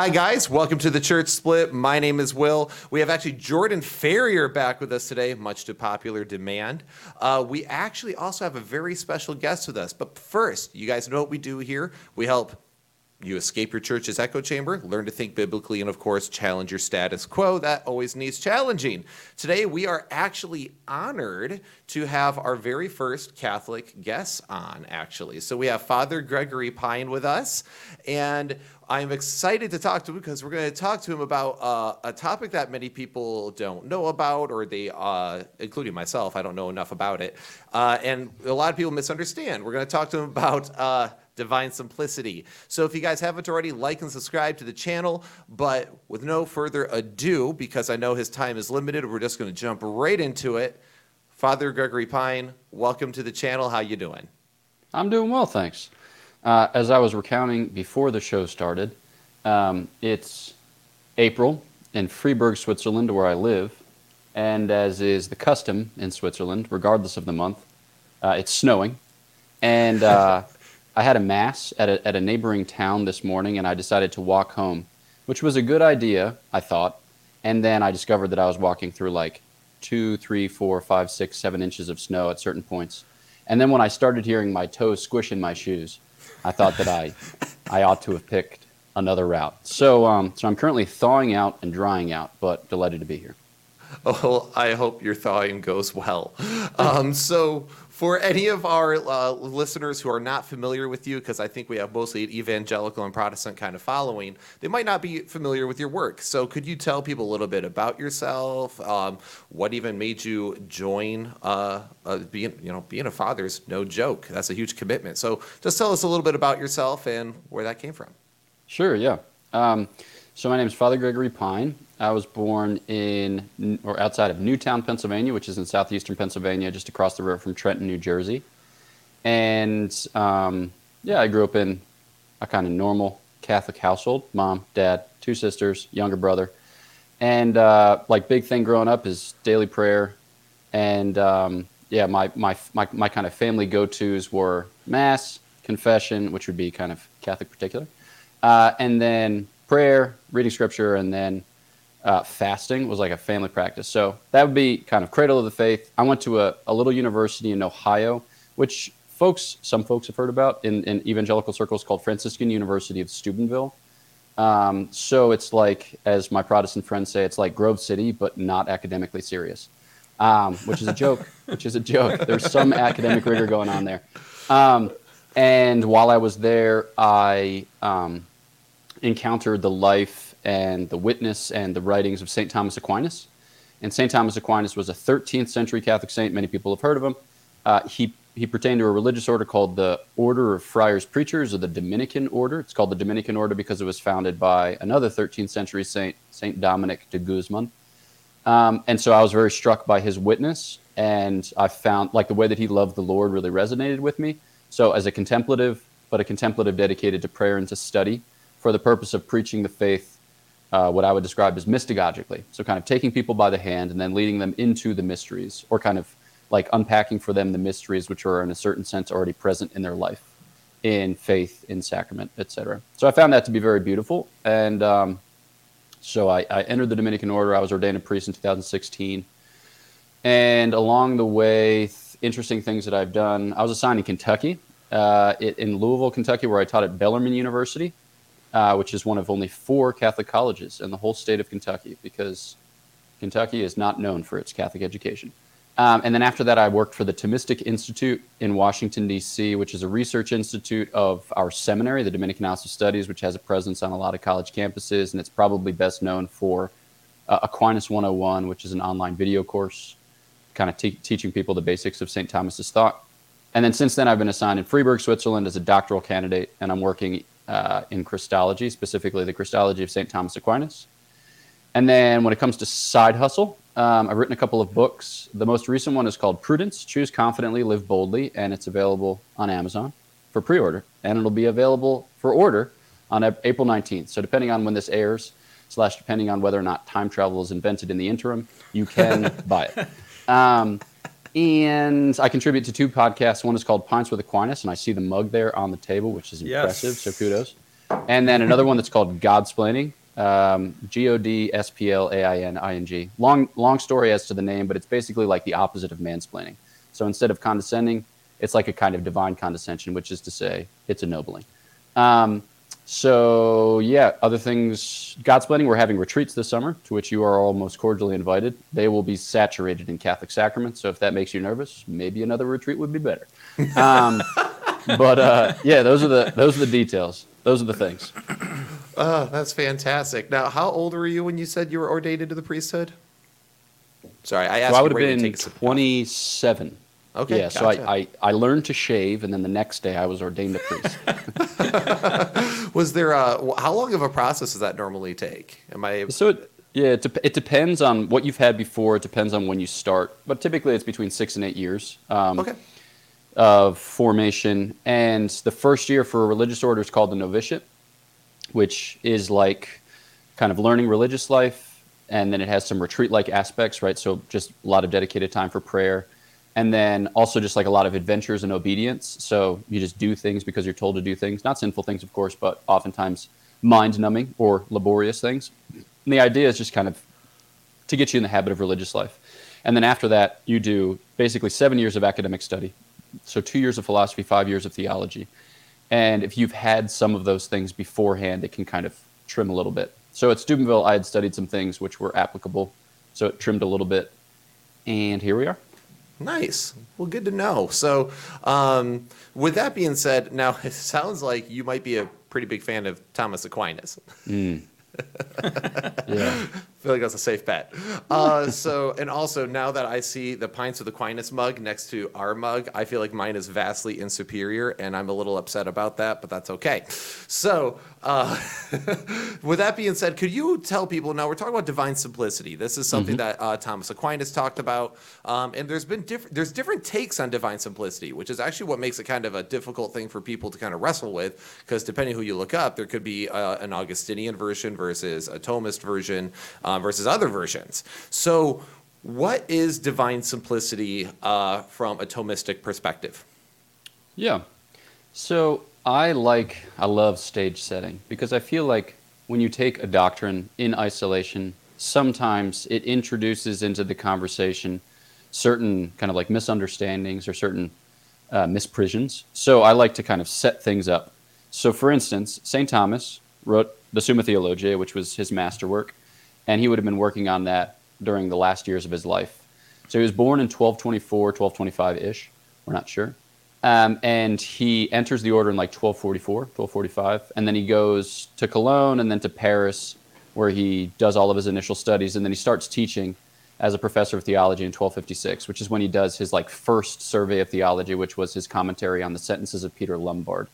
Hi, guys. Welcome to the Church Split. My name is Will. We have actually Jordan Ferrier back with us today, much to popular demand. Uh, we actually also have a very special guest with us. But first, you guys know what we do here. We help you escape your church's echo chamber, learn to think biblically, and of course, challenge your status quo. That always needs challenging. Today, we are actually honored to have our very first Catholic guest on, actually. So we have Father Gregory Pine with us, and I'm excited to talk to him because we're going to talk to him about uh, a topic that many people don't know about, or they, uh, including myself, I don't know enough about it. Uh, and a lot of people misunderstand. We're going to talk to him about uh, divine simplicity. So if you guys haven't already, like and subscribe to the channel. But with no further ado, because I know his time is limited, we're just going to jump right into it. Father Gregory Pine, welcome to the channel. How you doing? I'm doing well, thanks. Uh, as I was recounting before the show started, um, it's April in Freiburg, Switzerland, where I live, and as is the custom in Switzerland, regardless of the month, uh, it's snowing, and uh, I had a mass at a, at a neighboring town this morning, and I decided to walk home, which was a good idea, I thought. And then I discovered that I was walking through like two, three, four, five, six, seven inches of snow at certain points. And then when I started hearing my toes squish in my shoes, I thought that I, I ought to have picked another route. So, um, so I'm currently thawing out and drying out, but delighted to be here. Oh, I hope your thawing goes well. Um, so, for any of our uh, listeners who are not familiar with you, because I think we have mostly an evangelical and Protestant kind of following, they might not be familiar with your work. So, could you tell people a little bit about yourself? Um, what even made you join? Uh, uh, being, you know, being a father is no joke. That's a huge commitment. So, just tell us a little bit about yourself and where that came from. Sure. Yeah. Um, so, my name is Father Gregory Pine. I was born in or outside of Newtown, Pennsylvania, which is in southeastern Pennsylvania, just across the river from Trenton, New Jersey. And um, yeah, I grew up in a kind of normal Catholic household mom, dad, two sisters, younger brother. And uh, like, big thing growing up is daily prayer. And um, yeah, my, my, my, my kind of family go tos were Mass, confession, which would be kind of Catholic particular, uh, and then prayer, reading scripture, and then uh, fasting was like a family practice. So that would be kind of cradle of the faith. I went to a, a little university in Ohio, which folks, some folks have heard about in, in evangelical circles called Franciscan University of Steubenville. Um, so it's like, as my Protestant friends say, it's like Grove City, but not academically serious, um, which is a joke. which is a joke. There's some academic rigor going on there. Um, and while I was there, I um, encountered the life and the witness and the writings of St. Thomas Aquinas. And St. Thomas Aquinas was a 13th century Catholic saint. Many people have heard of him. Uh, he, he pertained to a religious order called the Order of Friars Preachers, or the Dominican Order. It's called the Dominican Order because it was founded by another 13th century saint, St. Dominic de Guzman. Um, and so I was very struck by his witness, and I found like the way that he loved the Lord really resonated with me. So, as a contemplative, but a contemplative dedicated to prayer and to study for the purpose of preaching the faith uh, what I would describe as mystagogically. So, kind of taking people by the hand and then leading them into the mysteries, or kind of like unpacking for them the mysteries which are, in a certain sense, already present in their life, in faith, in sacrament, etc. So, I found that to be very beautiful. And um, so, I, I entered the Dominican order. I was ordained a priest in 2016. And along the way, th- interesting things that I've done. I was assigned in Kentucky, uh, in Louisville, Kentucky, where I taught at Bellarmine University uh, which is one of only four Catholic colleges in the whole state of Kentucky, because Kentucky is not known for its Catholic education. Um, and then after that, I worked for the Thomistic Institute in Washington, D.C., which is a research institute of our seminary, the Dominican House of Studies, which has a presence on a lot of college campuses. And it's probably best known for uh, Aquinas 101, which is an online video course kind of te- teaching people the basics of St. Thomas's thought. And then since then, I've been assigned in Freiburg, Switzerland as a doctoral candidate, and I'm working uh, in Christology, specifically the Christology of St. Thomas Aquinas. And then when it comes to side hustle, um, I've written a couple of books. The most recent one is called Prudence Choose Confidently, Live Boldly, and it's available on Amazon for pre order. And it'll be available for order on April 19th. So, depending on when this airs, slash, depending on whether or not time travel is invented in the interim, you can buy it. Um, and I contribute to two podcasts. One is called Pints with Aquinas, and I see the mug there on the table, which is impressive. Yes. So kudos. And then another one that's called Godsplaining, um, G O D S P L A I N I N G. Long, long story as to the name, but it's basically like the opposite of mansplaining. So instead of condescending, it's like a kind of divine condescension, which is to say, it's ennobling. Um, so yeah, other things. Godsplaining, we're having retreats this summer, to which you are all most cordially invited. They will be saturated in Catholic sacraments. So if that makes you nervous, maybe another retreat would be better. Um, but uh, yeah, those are the those are the details. Those are the things. Oh, that's fantastic. Now, how old were you when you said you were ordained into the priesthood? Sorry, I asked So I would have been 27. Okay, Yeah, so. I, I, I learned to shave, and then the next day I was ordained a priest. Was there a, how long of a process does that normally take? Am I, so it, yeah, it, dep- it depends on what you've had before. It depends on when you start, but typically it's between six and eight years um, okay, of formation. And the first year for a religious order is called the novitiate, which is like kind of learning religious life, and then it has some retreat-like aspects, right? So just a lot of dedicated time for prayer. And then also just like a lot of adventures and obedience. So you just do things because you're told to do things, not sinful things, of course, but oftentimes mind numbing or laborious things. And the idea is just kind of to get you in the habit of religious life. And then after that, you do basically seven years of academic study. So two years of philosophy, five years of theology. And if you've had some of those things beforehand, it can kind of trim a little bit. So at Steubenville, I had studied some things which were applicable. So it trimmed a little bit. And here we are. Nice. Well, good to know. So, um, with that being said, now it sounds like you might be a pretty big fan of Thomas Aquinas. Yeah. I feel like that's a safe bet. Uh, so, and also now that I see the Pints with Aquinas mug next to our mug, I feel like mine is vastly inferior, and I'm a little upset about that, but that's okay. So, uh, with that being said, could you tell people now we're talking about divine simplicity? This is something that uh, Thomas Aquinas talked about, um, and there's been different there's different takes on divine simplicity, which is actually what makes it kind of a difficult thing for people to kind of wrestle with, because depending who you look up, there could be uh, an Augustinian version versus a Thomist version um, versus other versions. So, what is divine simplicity uh, from a Thomistic perspective? Yeah. So I like, I love stage setting because I feel like when you take a doctrine in isolation, sometimes it introduces into the conversation certain kind of like misunderstandings or certain uh, misprisions. So I like to kind of set things up. So, for instance, St. Thomas wrote the Summa Theologiae, which was his masterwork, and he would have been working on that during the last years of his life. So he was born in 1224, 1225 ish. We're not sure. Um, and he enters the order in like 1244, 1245. And then he goes to Cologne and then to Paris, where he does all of his initial studies. And then he starts teaching as a professor of theology in 1256, which is when he does his like first survey of theology, which was his commentary on the sentences of Peter Lombard.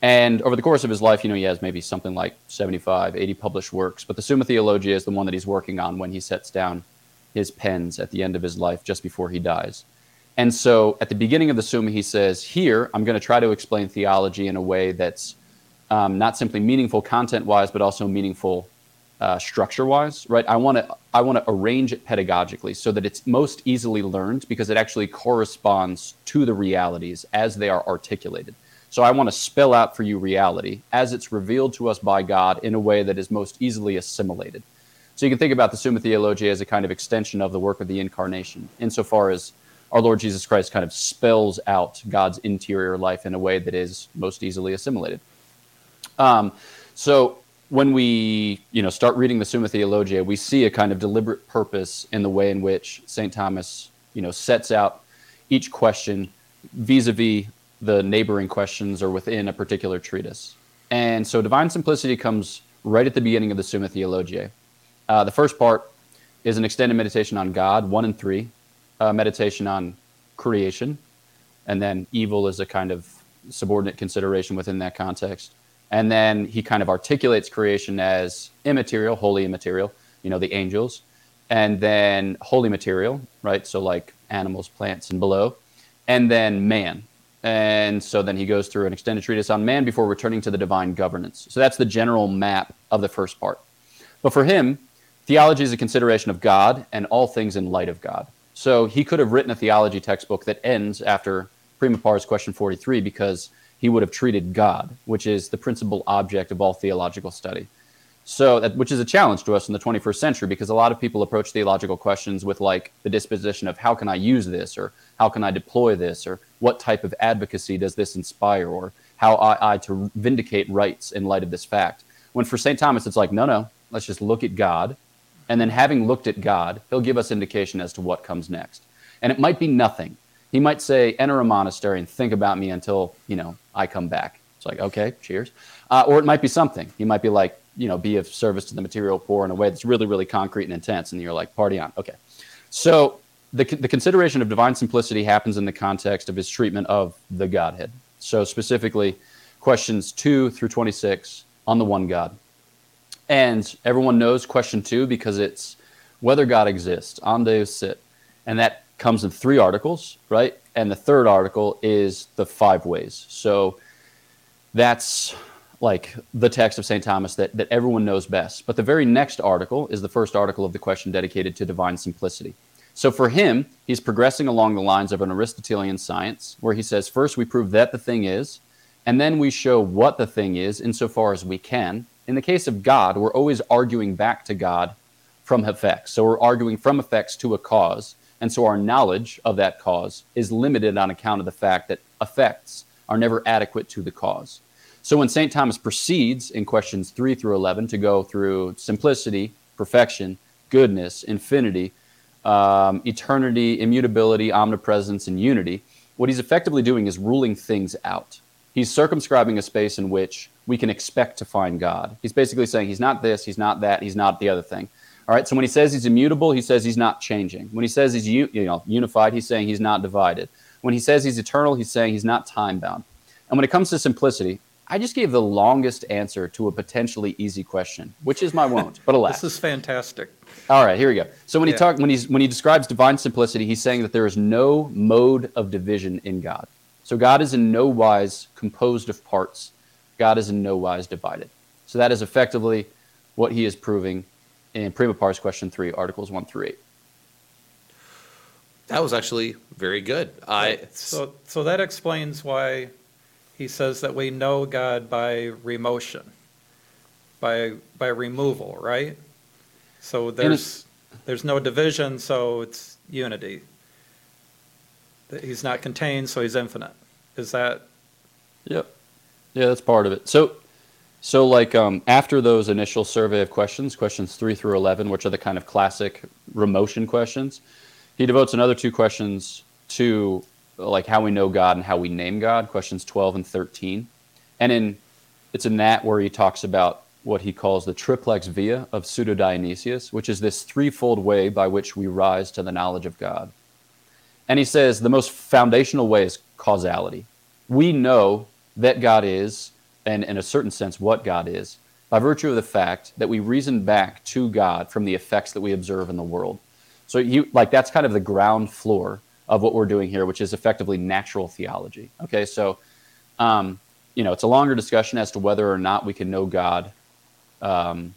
And over the course of his life, you know, he has maybe something like 75, 80 published works. But the Summa Theologia is the one that he's working on when he sets down his pens at the end of his life, just before he dies. And so at the beginning of the Summa, he says, Here, I'm going to try to explain theology in a way that's um, not simply meaningful content wise, but also meaningful uh, structure wise, right? I want to I want to arrange it pedagogically so that it's most easily learned because it actually corresponds to the realities as they are articulated. So I want to spell out for you reality as it's revealed to us by God in a way that is most easily assimilated. So you can think about the Summa Theologiae as a kind of extension of the work of the incarnation, insofar as our Lord Jesus Christ kind of spells out God's interior life in a way that is most easily assimilated. Um, so when we you know start reading the Summa Theologiae, we see a kind of deliberate purpose in the way in which St. Thomas you know sets out each question vis-a-vis the neighboring questions or within a particular treatise. And so divine simplicity comes right at the beginning of the Summa Theologiae. Uh, the first part is an extended meditation on God, one and three, uh, meditation on creation, and then evil is a kind of subordinate consideration within that context. And then he kind of articulates creation as immaterial, wholly immaterial, you know, the angels, and then wholly material, right? So like animals, plants, and below, and then man. And so then he goes through an extended treatise on man before returning to the divine governance. So that's the general map of the first part. But for him, theology is a consideration of God and all things in light of God. So he could have written a theology textbook that ends after Prima Pars question 43 because he would have treated God, which is the principal object of all theological study. So, that, which is a challenge to us in the 21st century because a lot of people approach theological questions with like the disposition of how can I use this or how can I deploy this or what type of advocacy does this inspire or how I, I to vindicate rights in light of this fact. When for St. Thomas, it's like, no, no, let's just look at God. And then having looked at God, he'll give us indication as to what comes next. And it might be nothing. He might say, enter a monastery and think about me until, you know, I come back. It's like, okay, cheers. Uh, or it might be something. He might be like, you know, be of service to the material poor in a way that's really, really concrete and intense. And you're like, party on. Okay. So the, the consideration of divine simplicity happens in the context of his treatment of the Godhead. So specifically, questions 2 through 26 on the one God. And everyone knows question 2 because it's whether God exists, an Deus sit. And that comes in three articles, right? And the third article is the five ways. So that's like the text of St. Thomas that, that everyone knows best. But the very next article is the first article of the question dedicated to divine simplicity. So for him, he's progressing along the lines of an Aristotelian science, where he says, first we prove that the thing is, and then we show what the thing is insofar as we can. In the case of God, we're always arguing back to God from effects. So we're arguing from effects to a cause. And so our knowledge of that cause is limited on account of the fact that effects are never adequate to the cause. So when St. Thomas proceeds in questions 3 through 11 to go through simplicity, perfection, goodness, infinity, um, eternity, immutability, omnipresence, and unity, what he's effectively doing is ruling things out. He's circumscribing a space in which we can expect to find God. He's basically saying he's not this, he's not that, he's not the other thing. All right, so when he says he's immutable, he says he's not changing. When he says he's you know, unified, he's saying he's not divided. When he says he's eternal, he's saying he's not time bound. And when it comes to simplicity, I just gave the longest answer to a potentially easy question, which is my won't, but alas. This is fantastic. All right, here we go. So when Yeah. he talk when he's when he describes divine simplicity, he's saying that there is no mode of division in God. So God is in no wise composed of parts. God is in no wise divided. So that is effectively what he is proving in Prima Pars question three, articles one through eight. That was actually very good. I So, so that explains why he says that we know God by remotion, by, by removal, right? So there's, there's no division, so it's unity. He's not contained, so he's infinite. Is that, Yep. Yeah, that's part of it. So, so like um, after those initial survey of questions, questions three through eleven, which are the kind of classic remotion questions, he devotes another two questions to like how we know God and how we name God, questions twelve and thirteen, and in it's in that where he talks about what he calls the triplex via of Pseudo Dionysius, which is this threefold way by which we rise to the knowledge of God. And he says the most foundational way is causality. We know that God is, and in a certain sense, what God is, by virtue of the fact that we reason back to God from the effects that we observe in the world. So you like that's kind of the ground floor of what we're doing here, which is effectively natural theology. Okay, so um, you know it's a longer discussion as to whether or not we can know God, um,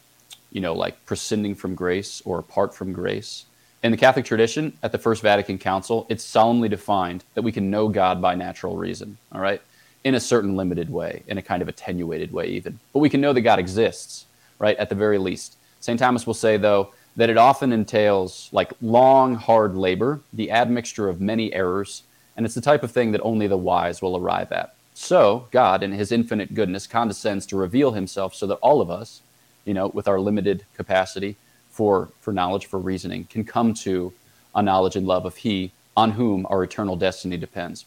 you know, like prescinding from grace or apart from grace. In the Catholic tradition, at the First Vatican Council, it's solemnly defined that we can know God by natural reason. All right, in a certain limited way, in a kind of attenuated way, even. But we can know that God exists, right? At the very least. St. Thomas will say, though, that it often entails like long, hard labor, the admixture of many errors, and it's the type of thing that only the wise will arrive at. So, God, in his infinite goodness, condescends to reveal himself so that all of us, you know, with our limited capacity for, for knowledge, for reasoning, can come to a knowledge and love of he on whom our eternal destiny depends.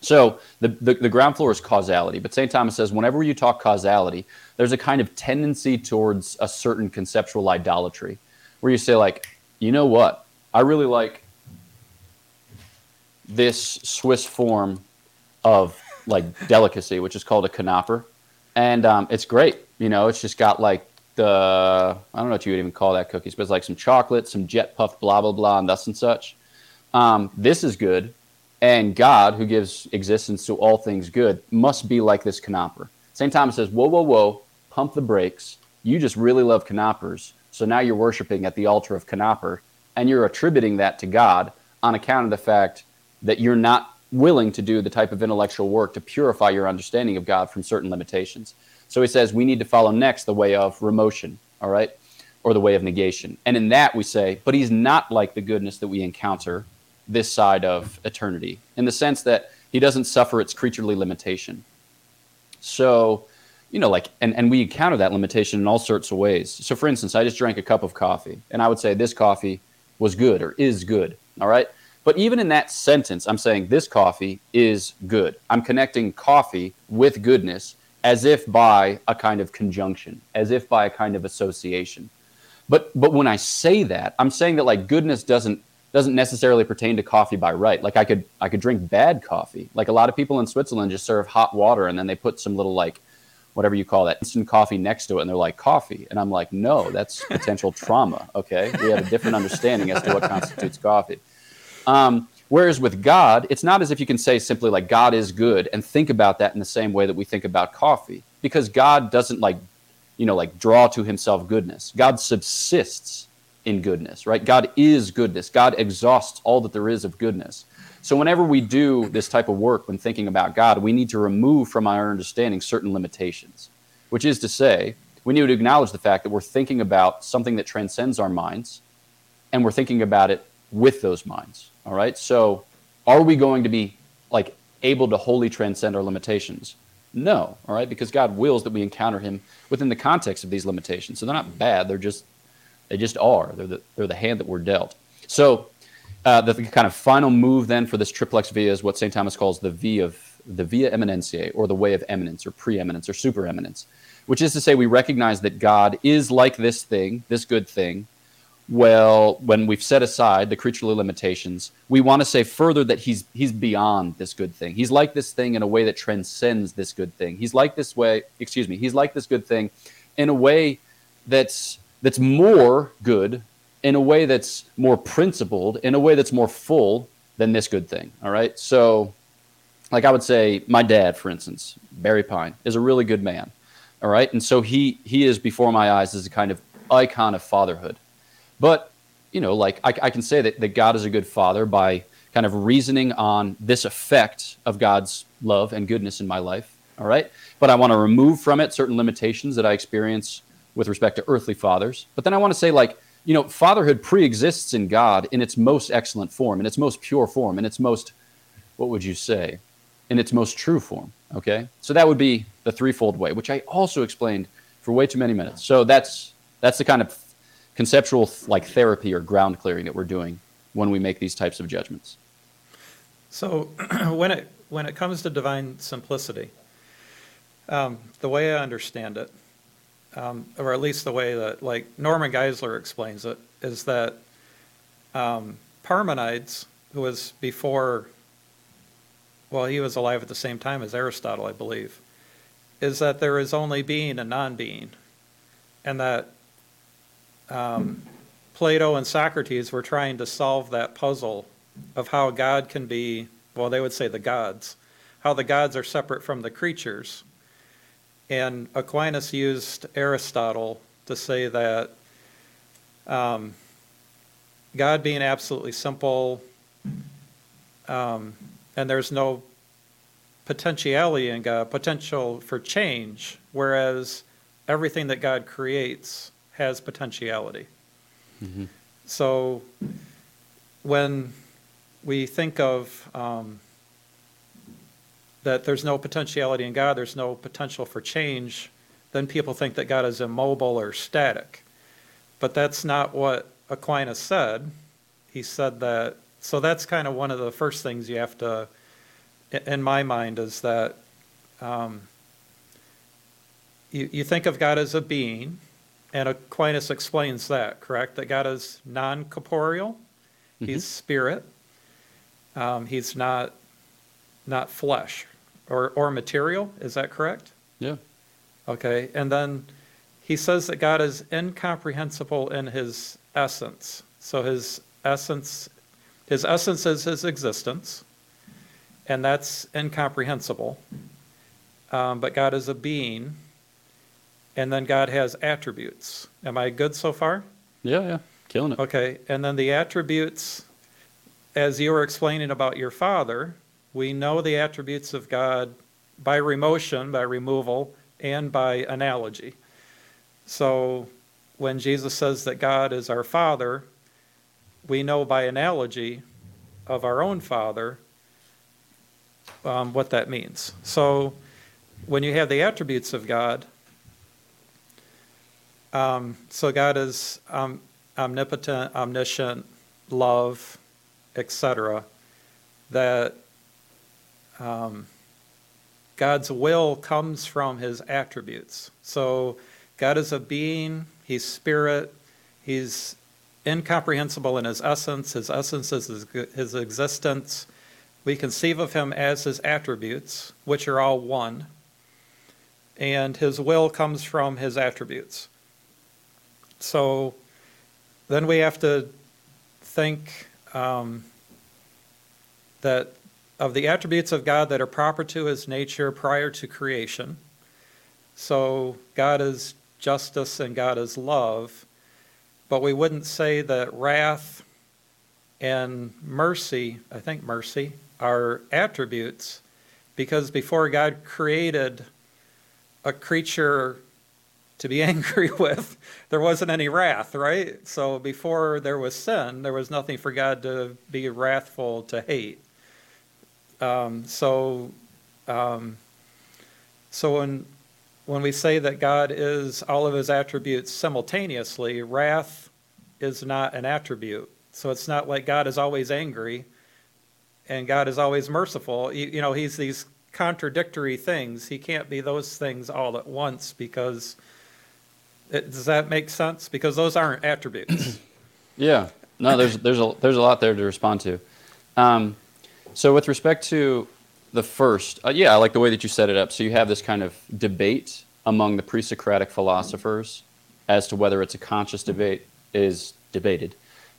So the, the, the, ground floor is causality, but St. Thomas says whenever you talk causality, there's a kind of tendency towards a certain conceptual idolatry, where you say like, you know what, I really like this Swiss form of like delicacy, which is called a knapper, and um, it's great. You know, it's just got like the I don't know what you would even call that cookies, but it's like some chocolate, some jet puffed blah blah blah, and thus and such. Um, this is good and God, who gives existence to all things good, must be like this canopper. St. Thomas says, Whoa, whoa, whoa, pump the brakes. You just really love canoppers. So now you're worshiping at the altar of canopper, and you're attributing that to God on account of the fact that you're not willing to do the type of intellectual work to purify your understanding of God from certain limitations. So he says we need to follow next the way of remotion, all right, or the way of negation. And in that we say, but he's not like the goodness that we encounter this side of eternity, in the sense that he doesn't suffer its creaturely limitation. So, you know, like, and, and we encounter that limitation in all sorts of ways. So, for instance, I just drank a cup of coffee, and I would say this coffee was good or is good, all right? But even in that sentence, I'm saying this coffee is good. I'm connecting coffee with goodness as if by a kind of conjunction, as if by a kind of association. But but when I say that, I'm saying that like goodness doesn't doesn't necessarily pertain to coffee by right. Like I could I could drink bad coffee. Like a lot of people in Switzerland just serve hot water and then they put some little like whatever you call that instant coffee next to it and they're like coffee? And i'm like no that's potential trauma okay? We have a different understanding as to what constitutes coffee. Um, whereas with god it's not as if you can say simply like god is good and think about that in the same way that we think about coffee because god doesn't like you know like draw to himself goodness. God subsists in goodness right? God is goodness. God exhausts all that there is of goodness so, whenever we do this type of work when thinking about God, we need to remove from our understanding certain limitations, which is to say, we need to acknowledge the fact that we're thinking about something that transcends our minds and we're thinking about it with those minds. All right. So, are we going to be like able to wholly transcend our limitations? No. All right. Because God wills that we encounter Him within the context of these limitations. So, they're not bad. They're just, they just are. They're the, they're the hand that we're dealt. So, uh, the, kind of final move then for this triplex via is what St. Thomas calls the V of the via eminentiae, or the way of eminence, or preeminence, or supereminence, which is to say we recognize that God is like this thing, this good thing. Well, when we've set aside the creaturely limitations, we want to say further that he's he's beyond this good thing. He's like this thing in a way that transcends this good thing. He's like this way, excuse me, he's like this good thing in a way that's that's more good in a way that's more principled, in a way that's more full than this good thing. All right. So, like I would say, my dad, for instance, Barry Pine, is a really good man. All right. And so he he is before my eyes as a kind of icon of fatherhood. But, you know, like I, I can say that, that God is a good father by kind of reasoning on this effect of God's love and goodness in my life. All right. But I want to remove from it certain limitations that I experience with respect to earthly fathers. But then I want to say, like, you know, fatherhood pre-exists in God in its most excellent form, in its most pure form, in its most, what would you say, in its most true form. Okay, so that would be the threefold way, which I also explained for way too many minutes. So that's that's the kind of conceptual like therapy or ground clearing that we're doing when we make these types of judgments. So when it when it comes to divine simplicity, um, the way I understand it, um, or at least the way that, like Norman Geisler explains it, is that um, Parmenides, who was before, well, he was alive at the same time as Aristotle, I believe, is that there is only being and non-being, and that um, Plato and Socrates were trying to solve that puzzle of how God can be, well, they would say the gods, how the gods are separate from the creatures and Aquinas used Aristotle to say that um, God being absolutely simple, um, and there's no potentiality in God, potential for change, whereas everything that God creates has potentiality. Mm-hmm. So when we think of um, that there's no potentiality in God, there's no potential for change, then people think that God is immobile or static. But that's not what Aquinas said. He said that, so that's kind of one of the first things you have to, in my mind, is that um, you, you think of God as a being, and Aquinas explains that, correct? That God is non corporeal, mm-hmm. He's spirit, um, He's not not flesh, or, or material. Is that correct? Yeah. Okay. And then he says that God is incomprehensible in his essence. So his essence, his essence is his existence, and that's incomprehensible. Um, but God is a being, and then God has attributes. Am I good so far? Yeah, yeah, killing it. Okay, and then the attributes, as you were explaining about your father, we know the attributes of God by remotion, by removal, and by analogy. So when Jesus says that God is our Father, we know by analogy of our own Father um, what that means. So when you have the attributes of God, um, so God is um, omnipotent, omniscient, love, etc. That um, God's will comes from his attributes. So God is a being, he's spirit, he's incomprehensible in his essence, his essence is his, his existence. We conceive of him as his attributes, which are all one, and his will comes from his attributes. So then we have to think um, that of the attributes of God that are proper to his nature prior to creation. So God is justice and God is love, but we wouldn't say that wrath and mercy, I think mercy, are attributes because before God created a creature to be angry with, there wasn't any wrath, right? So before there was sin, there was nothing for God to be wrathful to hate. Um, so, um, so when when we say that God is all of His attributes simultaneously, wrath is not an attribute. So it's not like God is always angry, and God is always merciful. You, you know, He's these contradictory things. He can't be those things all at once because. It, does that make sense? Because those aren't attributes. Yeah. No, there's there's a there's a lot there to respond to. Um, so with respect to the first, uh, yeah, I like the way that you set it up. So you have this kind of debate among the pre-Socratic philosophers as to whether it's a conscious debate is debated.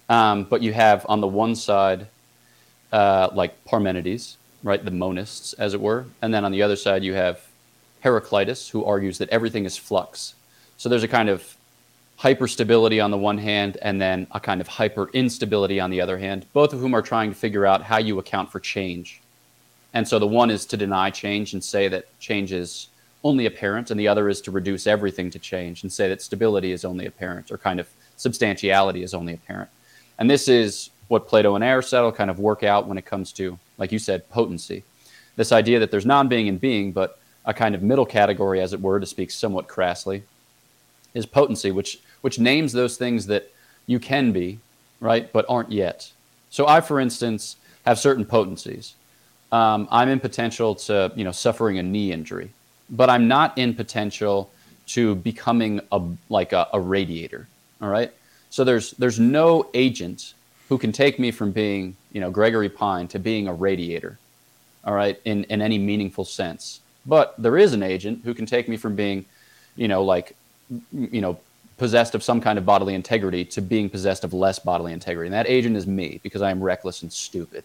Um, but you have on the one side, uh, like Parmenides, right, the monists, as it were, and then on the other side you have Heraclitus, who argues that everything is flux. So there's a kind of hyperstability on the one hand and then a kind of hyper instability on the other hand, both of whom are trying to figure out how you account for change. And so the one is to deny change and say that change is only apparent, and the other is to reduce everything to change and say that stability is only apparent or kind of substantiality is only apparent. And this is what Plato and Aristotle kind of work out when it comes to, like you said, potency. This idea that there's non being and being, but a kind of middle category, as it were, to speak somewhat crassly, is potency, which which names those things that you can be, right, but aren't yet. So I, for instance, have certain potencies. Um, I'm in potential to, you know, suffering a knee injury, but I'm not in potential to becoming a like a, a radiator. All right. So there's there's no agent who can take me from being, you know, Gregory Pine to being a radiator. All right, in, in any meaningful sense. But there is an agent who can take me from being, you know, like, you know, possessed of some kind of bodily integrity to being possessed of less bodily integrity. And that agent is me because I am reckless and stupid.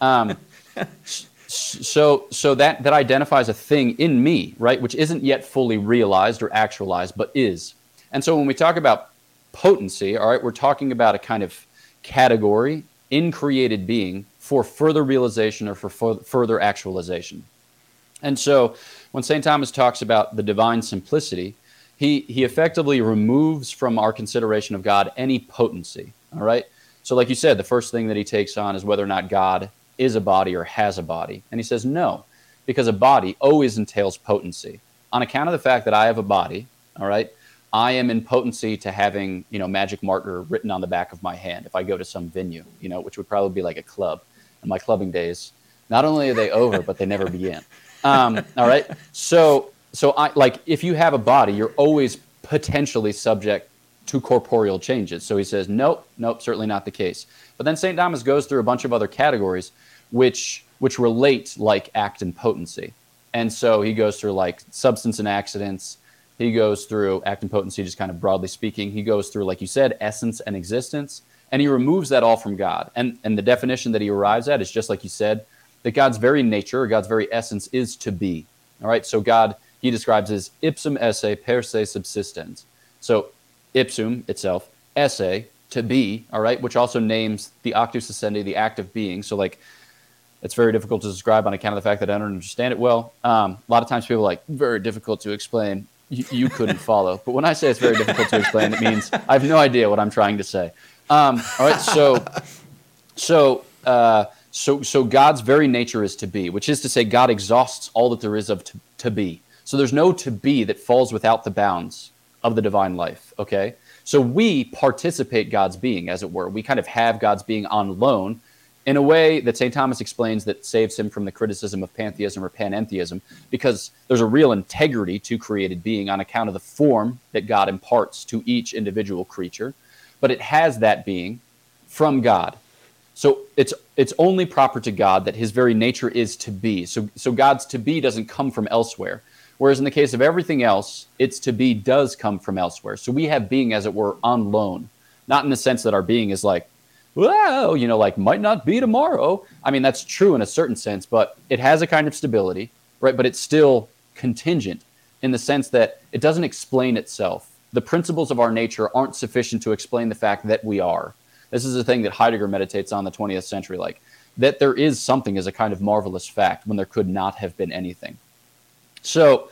Um, so so that, that identifies a thing in me, right, which isn't yet fully realized or actualized, but is. And so when we talk about potency, all right, we're talking about a kind of category in created being for further realization or for further actualization. And so when St. Thomas talks about the divine simplicity, he, he effectively removes from our consideration of God any potency. All right. So, like you said, the first thing that he takes on is whether or not God is a body or has a body. And he says, no, because a body always entails potency. On account of the fact that I have a body, all right, I am in potency to having, you know, magic marker written on the back of my hand if I go to some venue, you know, which would probably be like a club. And my clubbing days, not only are they over, but they never begin. Um, all right. So so I like if you have a body, you're always potentially subject to corporeal changes. So he says, nope, nope, certainly not the case. But then St. Thomas goes through a bunch of other categories which which relate like act and potency. And so he goes through like substance and accidents. He goes through act and potency, just kind of broadly speaking. He goes through, like you said, essence and existence. And he removes that all from God. And and the definition that he arrives at is just like you said, that God's very nature, God's very essence is to be. All right. So God he describes as ipsum esse per se subsistens. So ipsum itself, esse, to be, all right, which also names the actus essendi, the act of being. So like It's very difficult to describe on account of the fact that I don't understand it well. Um, a lot of times people are like, very difficult to explain. You, you couldn't follow. But when I say it's very difficult to explain, it means I have no idea what I'm trying to say. Um, all right, so, so, uh, so, so God's very nature is to be, which is to say, God exhausts all that there is of to, to be. So there's no to be that falls without the bounds of the divine life. Okay, so we participate God's being, as it were. We kind of have God's being on loan in a way that St. Thomas explains that saves him from the criticism of pantheism or panentheism, because there's a real integrity to created being on account of the form that God imparts to each individual creature, but it has that being from God. So it's it's only proper to God that his very nature is to be. So so God's to be doesn't come from elsewhere. Whereas in the case of everything else, its to be does come from elsewhere. So we have being, as it were, on loan, not in the sense that our being is like, well, you know, like might not be tomorrow. I mean, that's true in a certain sense, but it has a kind of stability, right? But it's still contingent in the sense that it doesn't explain itself. The principles of our nature aren't sufficient to explain the fact that we are. This is a thing that Heidegger meditates on the 20th century, like that there is something as a kind of marvelous fact when there could not have been anything. So,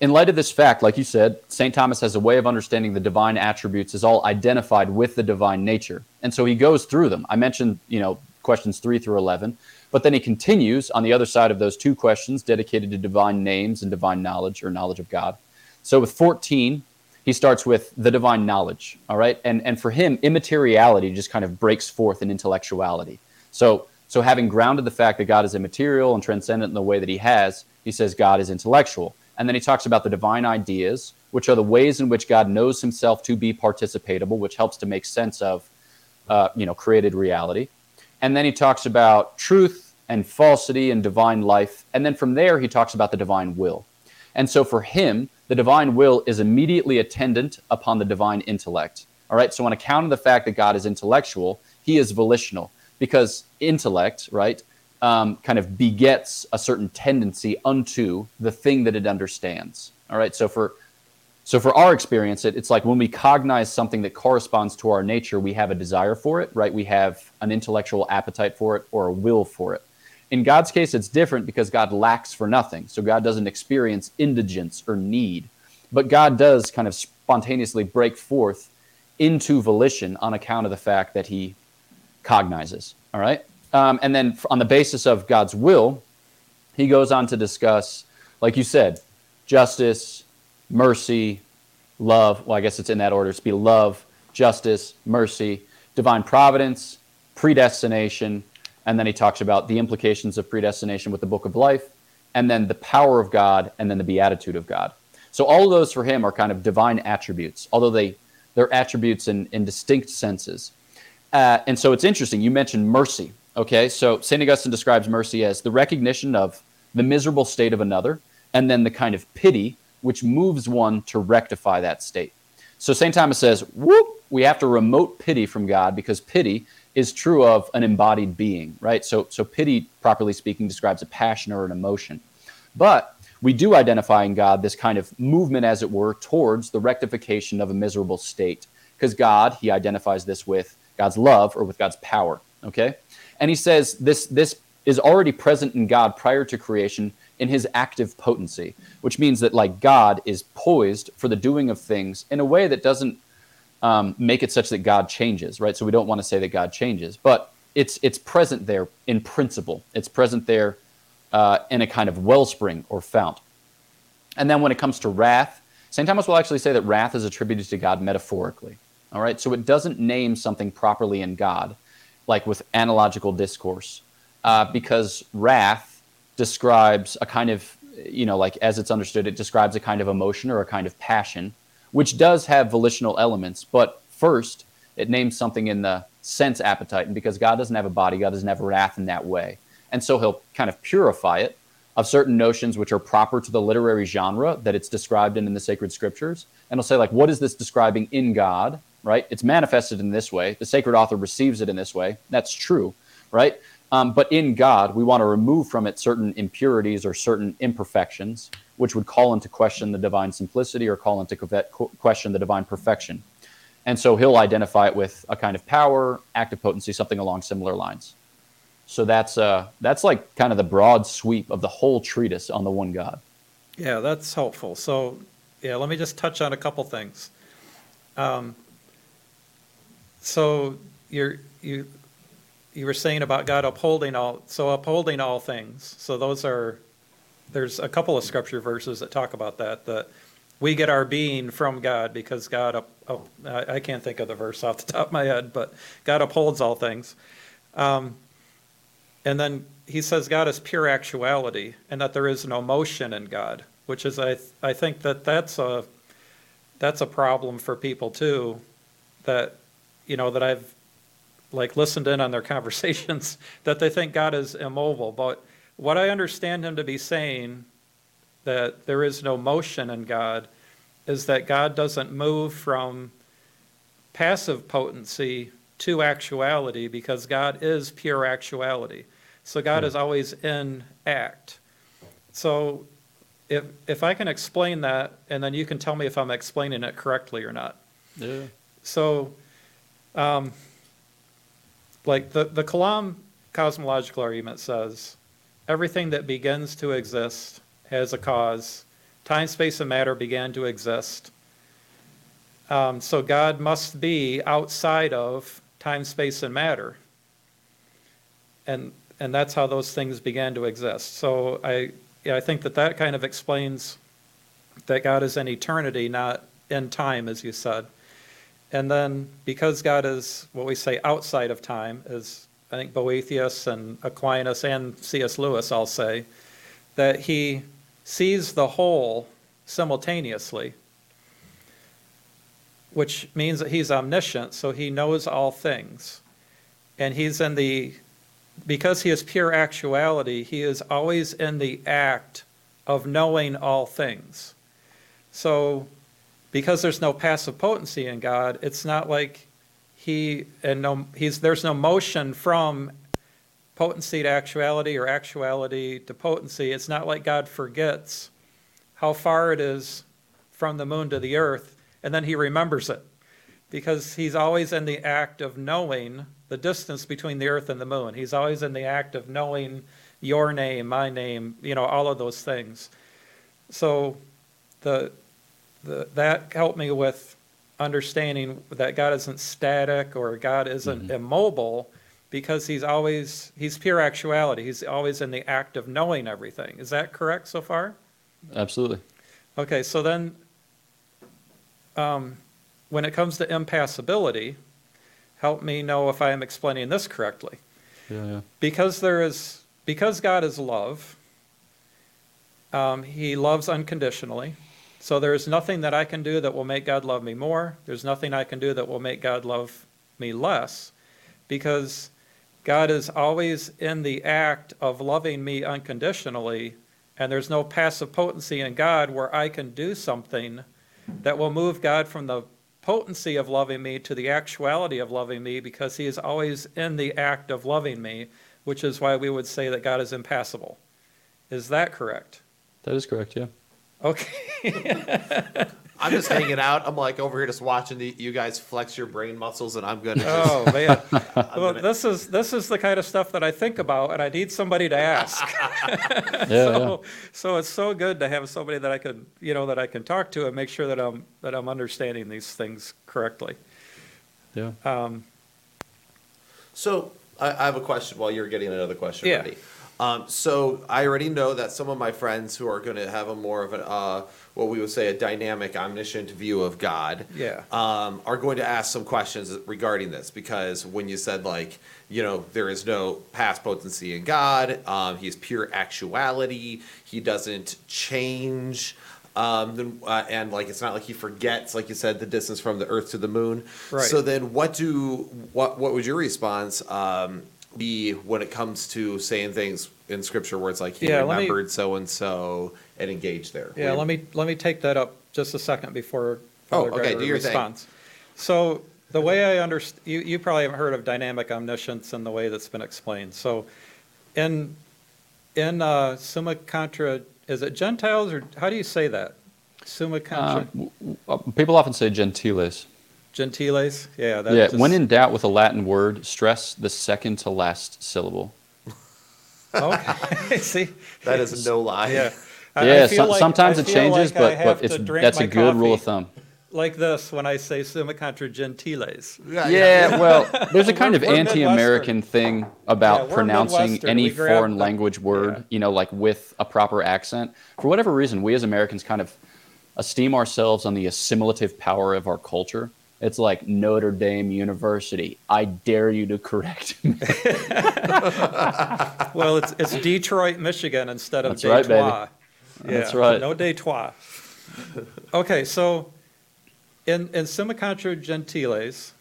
in light of this fact, like you said, St. Thomas has a way of understanding the divine attributes is all identified with the divine nature. And so he goes through them. I mentioned, you know, questions 3 through 11, but then he continues on the other side of those two questions dedicated to divine names and divine knowledge or knowledge of God. So with 14, he starts with the divine knowledge, all right? And and for him immateriality just kind of breaks forth in intellectuality. So so having grounded the fact that God is immaterial and transcendent in the way that he has, he says God is intellectual. And then he talks about the divine ideas, which are the ways in which God knows himself to be participatable, which helps to make sense of, uh, you know, created reality. And then he talks about truth and falsity and divine life. And then from there, he talks about the divine will. And so for him, the divine will is immediately attendant upon the divine intellect. All right. So on account of the fact that God is intellectual, he is volitional because intellect, right, um, kind of begets a certain tendency unto the thing that it understands. All right. So for so for our experience, it, it's like when we cognize something that corresponds to our nature, we have a desire for it, right? We have an intellectual appetite for it or a will for it. In God's case, it's different because God lacks for nothing. So God doesn't experience indigence or need. But God does kind of spontaneously break forth into volition on account of the fact that he cognizes. All right. Um, and then on the basis of God's will, he goes on to discuss, like you said, justice, mercy, love. Well, I guess it's in that order. It's be love, justice, mercy, divine providence, predestination, and then he talks about the implications of predestination with the book of life, and then the power of God, and then the beatitude of God. So all of those for him are kind of divine attributes, although they they're attributes in, in distinct senses. Uh, and so it's interesting. You mentioned mercy. Okay, so St. Augustine describes mercy as the recognition of the miserable state of another, and then the kind of pity which moves one to rectify that state. So St. Thomas says, whoop, we have to remote pity from God because pity is true of an embodied being, right? So, so pity, properly speaking, describes a passion or an emotion. But we do identify in God this kind of movement, as it were, towards the rectification of a miserable state. Because God, he identifies this with God's love or with God's power, okay? And he says this, this is already present in God prior to creation in his active potency, which means that like God is poised for the doing of things in a way that doesn't um, make it such that God changes, right? So we don't want to say that God changes, but it's it's present there in principle. It's present there uh, in a kind of wellspring or fount. And then when it comes to wrath, St. Thomas will actually say that wrath is attributed to God metaphorically. All right, so it doesn't name something properly in God, like with analogical discourse, uh, because wrath describes a kind of, you know, like as it's understood, it describes a kind of emotion or a kind of passion, which does have volitional elements. But first, it names something in the sense appetite, and because God doesn't have a body, God doesn't have wrath in that way, and so He'll kind of purify it of certain notions which are proper to the literary genre that it's described in in the sacred scriptures, and He'll say like, what is this describing in God? Right? It's manifested in this way. The sacred author receives it in this way. That's true, right? Um, but in God, we want to remove from it certain impurities or certain imperfections, which would call into question the divine simplicity or call into question the divine perfection. And so he'll identify it with a kind of power, active potency, something along similar lines. So that's uh, that's like kind of the broad sweep of the whole treatise on the one God. Yeah, that's helpful. So, yeah, let me just touch on a couple things. Um, so you're, you, you were saying about God upholding all, so upholding all things. So those are, there's a couple of scripture verses that talk about that, that we get our being from God because God up, up, I I can't think of the verse off the top of my head, but God upholds all things. Um, and then he says God is pure actuality and that there is no motion in God, which is, I, I think that that's a, that's a problem for people too, that, you know, that I've like listened in on their conversations, that they think God is immobile. But what I understand him to be saying, that there is no motion in God, is that God doesn't move from passive potency to actuality because God is pure actuality. So God hmm. is always in act. So if, if I can explain that, and then you can tell me if I'm explaining it correctly or not. Yeah. So, um, like the, the Kalam cosmological argument says, everything that begins to exist has a cause. Time, space, and matter began to exist. Um, so God must be outside of time, space, and matter. And, and that's how those things began to exist. So I, yeah, I think that that kind of explains that God is in eternity, not in time, as you said. And then because God is what we say outside of time, as I think Boethius and Aquinas and C.S. Lewis all say, that he sees the whole simultaneously, which means that he's omniscient, so he knows all things. And he's in the, because he is pure actuality, he is always in the act of knowing all things. So, because there's no passive potency in God, it's not like he and no he's there's no motion from potency to actuality or actuality to potency. It's not like God forgets how far it is from the moon to the earth and then he remembers it because he's always in the act of knowing the distance between the earth and the moon. He's always in the act of knowing your name, my name, you know, all of those things. So the the, that helped me with understanding that God isn't static or God isn't immobile because he's always he's pure actuality. He's always in the act of knowing everything. Is that correct so far? Absolutely. Okay, so then um, when it comes to impassibility, help me know if I am explaining this correctly. Yeah, yeah. Because there is because God is love, um, he loves unconditionally. So there is nothing that I can do that will make God love me more. There's nothing I can do that will make God love me less, because God is always in the act of loving me unconditionally, and there's no passive potency in God where I can do something that will move God from the potency of loving me to the actuality of loving me because he is always in the act of loving me, which is why we would say that God is impassible. Is that correct? That is correct. Yeah. Okay. I'm just hanging out. I'm like over here just watching the, you guys flex your brain muscles, and I'm gonna just. Oh man. Well, gonna- this is this is the kind of stuff that I think about, and I need somebody to ask. Yeah. yeah. so, so it's so good to have somebody that I can, you know, that I can talk to and make sure that I'm that I'm understanding these things correctly. Yeah. Um, So I, I have a question while you're getting another question Yeah. ready. Um, so I already know that some of my friends who are going to have a more of an uh, what we would say a dynamic, omniscient view of God, Yeah. um, are going to ask some questions regarding this because when you said like you know there is no past potency in God, um, He's pure actuality, He doesn't change. Um, then, uh, and like it's not like he forgets, like you said, the distance from the Earth to the Moon. Right. So then, what do what what would your response um, be when it comes to saying things in Scripture where it's like he Yeah, let me- remembered so and so and engaged there? Yeah, let me, let me take that up just a second before Oh, Father okay, Gregory do your thing. responds. So the way I underst, you, you probably haven't heard of dynamic omniscience in the way that's been explained. So in, in uh, Summa Contra, is it Gentiles or how do you say that? Summa Uh, Contra, w- w- uh, people often say gentiles. Gentiles? Yeah. that Yeah. just- When in doubt with a Latin word, stress the second to last syllable. Okay, see? That is no lie. Yeah. I- I yeah, feel so, like- sometimes I it feel changes, like but, but it's that's a good rule of thumb. Like this when I say summa contra gentiles. Yeah, Yeah, well, there's a kind of anti-American thing about Yeah, pronouncing Midwestern. any foreign the- language word, yeah. you know, like with a proper accent. For whatever reason, we as Americans kind of esteem ourselves on the assimilative power of our culture. It's like Notre Dame University. I dare you to correct me. Well, it's, it's Detroit, Michigan instead of That's right, baby. Detroit. That's Yeah, right. No Detroit. Okay, so in, in Summa Contra Gentiles,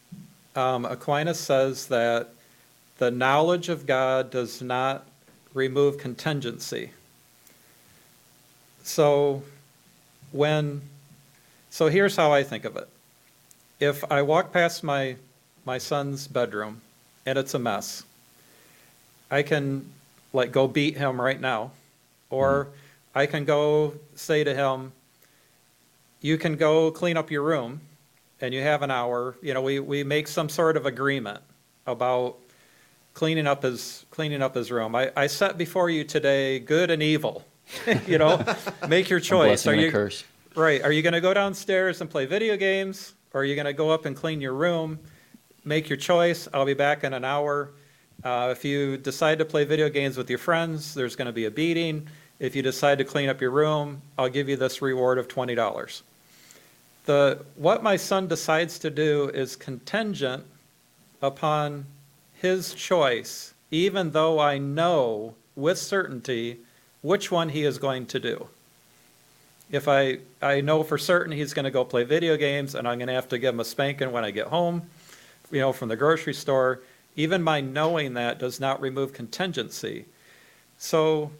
um, Aquinas says that the knowledge of God does not remove contingency. So when, so here's how I think of it. If I walk past my, my son's bedroom and it's a mess, I can like go beat him right now. Or I can go say to him, you can go clean up your room and you have an hour. You know, we, we make some sort of agreement about cleaning up his, cleaning up his room. I, I set before you today good and evil. you know, make your choice. blessing Are you, curse. Right. Are you going to go downstairs and play video games? Or are you going to go up and clean your room? Make your choice. I'll be back in an hour. Uh, if you decide to play video games with your friends, there's going to be a beating. If you decide to clean up your room, I'll give you this reward of $20. The, what my son decides to do is contingent upon his choice, even though I know with certainty which one he is going to do if I, I know for certain he's going to go play video games and I'm going to have to give him a spanking when I get home, you know, from the grocery store, even my knowing that does not remove contingency. So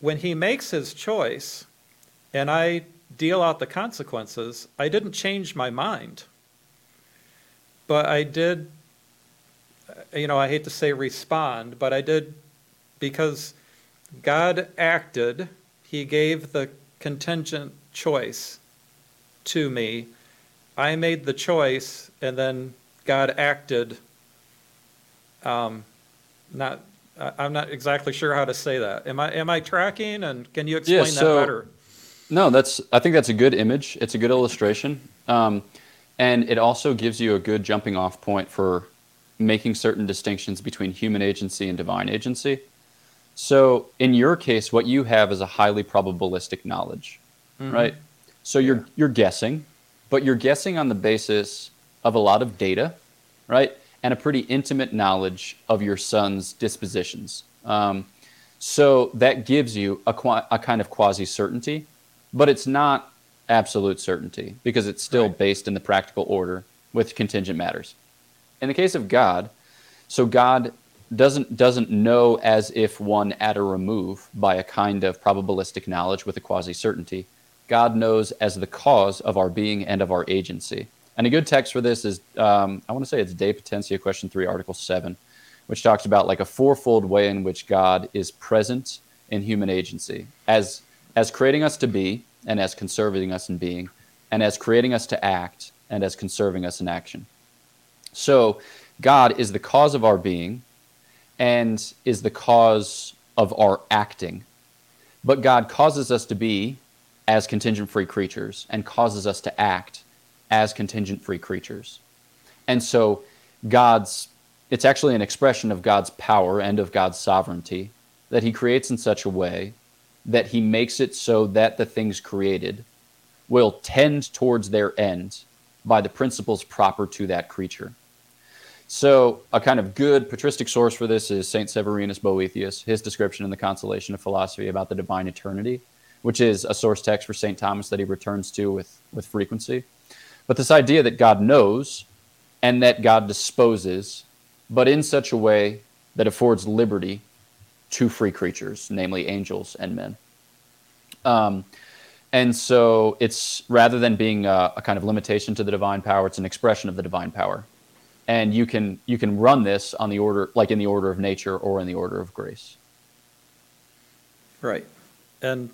when he makes his choice and I deal out the consequences, I didn't change my mind. But I did, uh, you know, I hate to say respond, but I did because God acted, He gave the contingent choice to me. I made the choice, and then God acted. Um, not, I- I'm not exactly sure how to say that. Am I, am I tracking, and can you explain so- that better? No, that's. I think that's a good image. It's a good illustration, um, and it also gives you a good jumping off point for making certain distinctions between human agency and divine agency. So, in your case, what you have is a highly probabilistic knowledge, right? So you're you're guessing, but you're guessing on the basis of a lot of data, right, and a pretty intimate knowledge of your son's dispositions. Um, so that gives you a, qua- a kind of quasi certainty, but it's not absolute certainty because it's still Right. based in the practical order with contingent matters. In the case of God, so God doesn't doesn't know as if one at a remove by a kind of probabilistic knowledge with a quasi certainty. God knows as the cause of our being and of our agency. And a good text for this is um, I want to say it's De Potentia, question three, article seven, which talks about like a fourfold way in which God is present in human agency as as creating us to be and as conserving us in being and as creating us to act and as conserving us in action. So, God is the cause of our being and is the cause of our acting. But God causes us to be as contingent free creatures and causes us to act as contingent free creatures. And so, God's, it's actually an expression of God's power and of God's sovereignty that He creates in such a way that He makes it so that the things created will tend towards their end by the principles proper to that creature. So, a kind of good patristic source for this is St. Severinus Boethius, his description in the Consolation of Philosophy about the divine eternity, which is a source text for St. Thomas that he returns to with, with frequency. But this idea that God knows and that God disposes, but in such a way that affords liberty to free creatures, namely angels and men. Um, and so it's rather than being a, a kind of limitation to the divine power, it's an expression of the divine power. And you can you can run this on the order like in the order of nature or in the order of grace. Right. And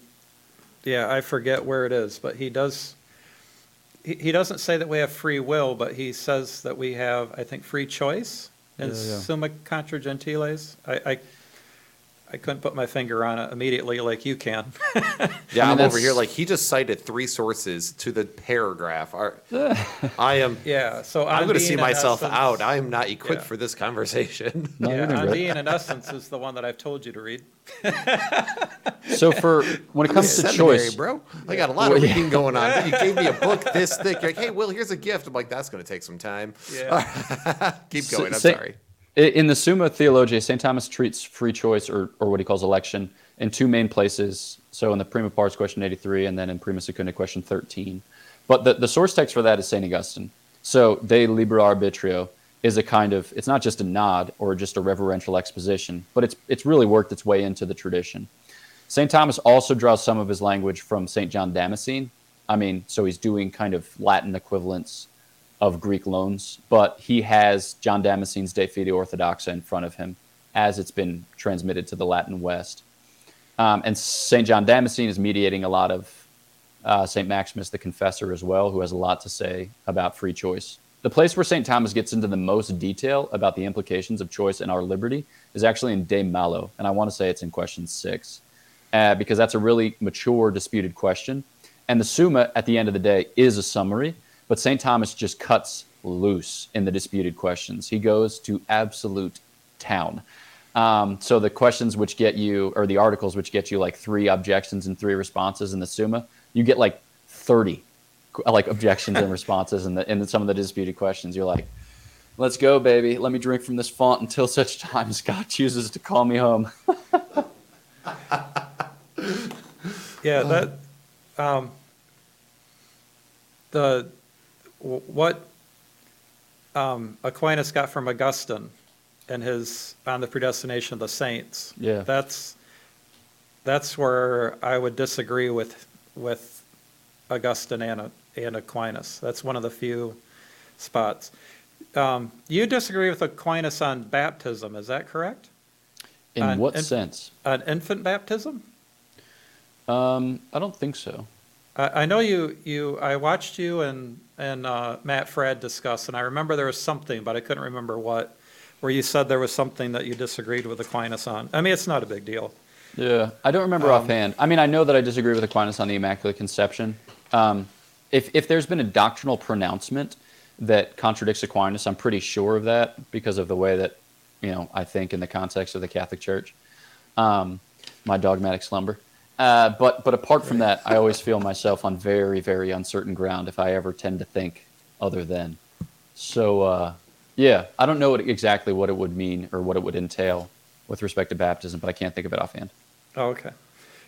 yeah, I forget where it is, but he does he, he doesn't say that we have free will, but he says that we have, I think, free choice in Yeah, yeah. Summa Contra Gentiles. I, I I couldn't put my finger on it immediately like you can. Yeah, I mean, I'm over that's- here like he just cited three sources to the paragraph. Our- I am. Yeah, so I'm going to being see in myself essence- out. I am not equipped Yeah. for this conversation. No, Yeah, you're doing on great. being in essence is the one that I've told you to read. So for when it comes to Seminary, choice, bro. I got a lot Well, of yeah. reading going on. You gave me a book this thick. You're like, hey, Will, here's a gift. I'm like, that's going to take some time. Yeah. Keep going. I'm Sa- sorry. In the Summa Theologiae, St. Thomas treats free choice, or, or what he calls election, in two main places. So in the Prima Pars, question 83, and then in Prima Secunda, question 13. But the, the source text for that is St. Augustine. So De Libero Arbitrio is a kind of, it's not just a nod or just a reverential exposition, but it's, it's really worked its way into the tradition. St. Thomas also draws some of his language from St. John Damascene. I mean, so he's doing kind of Latin equivalents of Greek loans, but he has John Damascene's De Fide Orthodoxa in front of him as it's been transmitted to the Latin West. Um, and St. John Damascene is mediating a lot of uh, St. Maximus the Confessor as well, who has a lot to say about free choice. The place where St. Thomas gets into the most detail about the implications of choice and our liberty is actually in De Malo, and I want to say it's in question six, uh, because that's a really mature, disputed question. And the Summa, at the end of the day, is a summary, but St. Thomas just cuts loose in the disputed questions. He goes to absolute town. Um, so the questions which get you, or the articles which get you like three objections and three responses in the Summa, you get like 30 like objections and responses in, the, in some of the disputed questions. You're like, let's go, baby. Let me drink from this font until such time as God chooses to call me home. Yeah, that, um, the, what, um, Aquinas got from Augustine and his, on the predestination of the saints. Yeah. That's, that's where I would disagree with, with Augustine and, and Aquinas. That's one of the few spots. Um, you disagree with Aquinas on baptism, is that correct? In Uh, what sense? On infant baptism? Um, I don't think so. I, I know you, you, I watched you and, and uh, Matt Fradd discuss, and I remember there was something, but I couldn't remember what, where you said there was something that you disagreed with Aquinas on. I mean, it's not a big deal. Yeah, I don't remember Um, offhand. I mean, I know that I disagree with Aquinas on the Immaculate Conception. Um, if, if there's been a doctrinal pronouncement that contradicts Aquinas, I'm pretty sure of that because of the way that, you know, I think in the context of the Catholic Church, um, my dogmatic slumber. Uh, but but apart from that, I always feel myself on very very uncertain ground if I ever tend to think other than. So uh, yeah, I don't know what, exactly what it would mean or what it would entail with respect to baptism, but I can't think of it offhand. Oh, okay.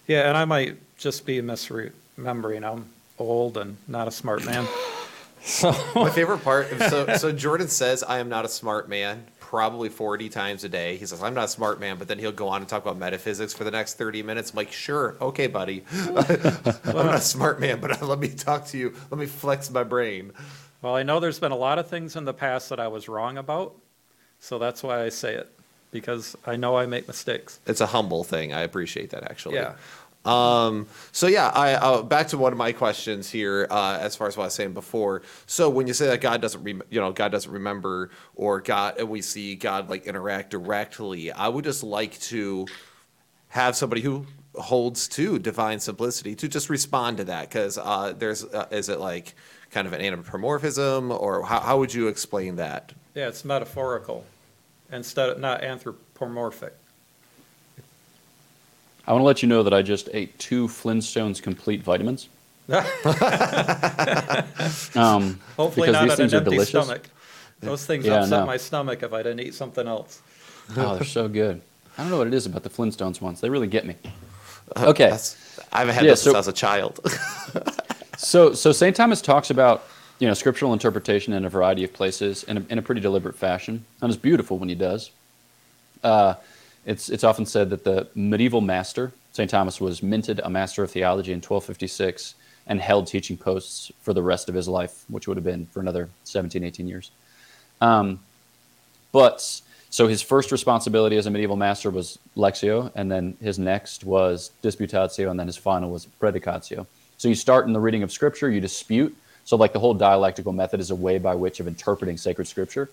Yeah, and I might just be misremembering. I'm old and not a smart man. so My favorite part. So, so Jordan says, "I am not a smart man." Probably 40 times a day. He says, "I'm not a smart man," but then he'll go on and talk about metaphysics for the next 30 minutes. I'm like, "Sure, okay, buddy. I'm not a smart man, but let me talk to you. Let me flex my brain." Well, I know there's been a lot of things in the past that I was wrong about, so that's why I say it, because I know I make mistakes. It's a humble thing. I appreciate that actually. Yeah. Um, so yeah, I uh, back to one of my questions here, uh, as far as what I was saying before. So when you say that God doesn't, rem- you know, God doesn't remember, or God, and we see God like interact directly, I would just like to have somebody who holds to divine simplicity to just respond to that, because uh, there's, uh, is it like kind of an anthropomorphism, or how, how would you explain that? Yeah, it's metaphorical instead of not anthropomorphic. I want to let you know that I just ate two Flintstones complete vitamins. Um, Hopefully not these on things an empty delicious. stomach. Those things Yeah, upset know. my stomach if I didn't eat something else. Oh, they're so good. I don't know what it is about the Flintstones ones. They really get me. Okay. That's, I haven't had Yeah, this so- since I was a child. So, so St. Thomas talks about you know scriptural interpretation in a variety of places in a, in a pretty deliberate fashion, and it's beautiful when he does. Uh, it's it's often said that the medieval master St. Thomas was minted a master of theology in 1256 and held teaching posts for the rest of his life, which would have been for another 17, 18 years. Um, but so his first responsibility as a medieval master was lectio, and then his next was disputatio, and then his final was predicatio. So you start in the reading of scripture, you dispute. So like the whole dialectical method is a way by which of interpreting sacred scripture,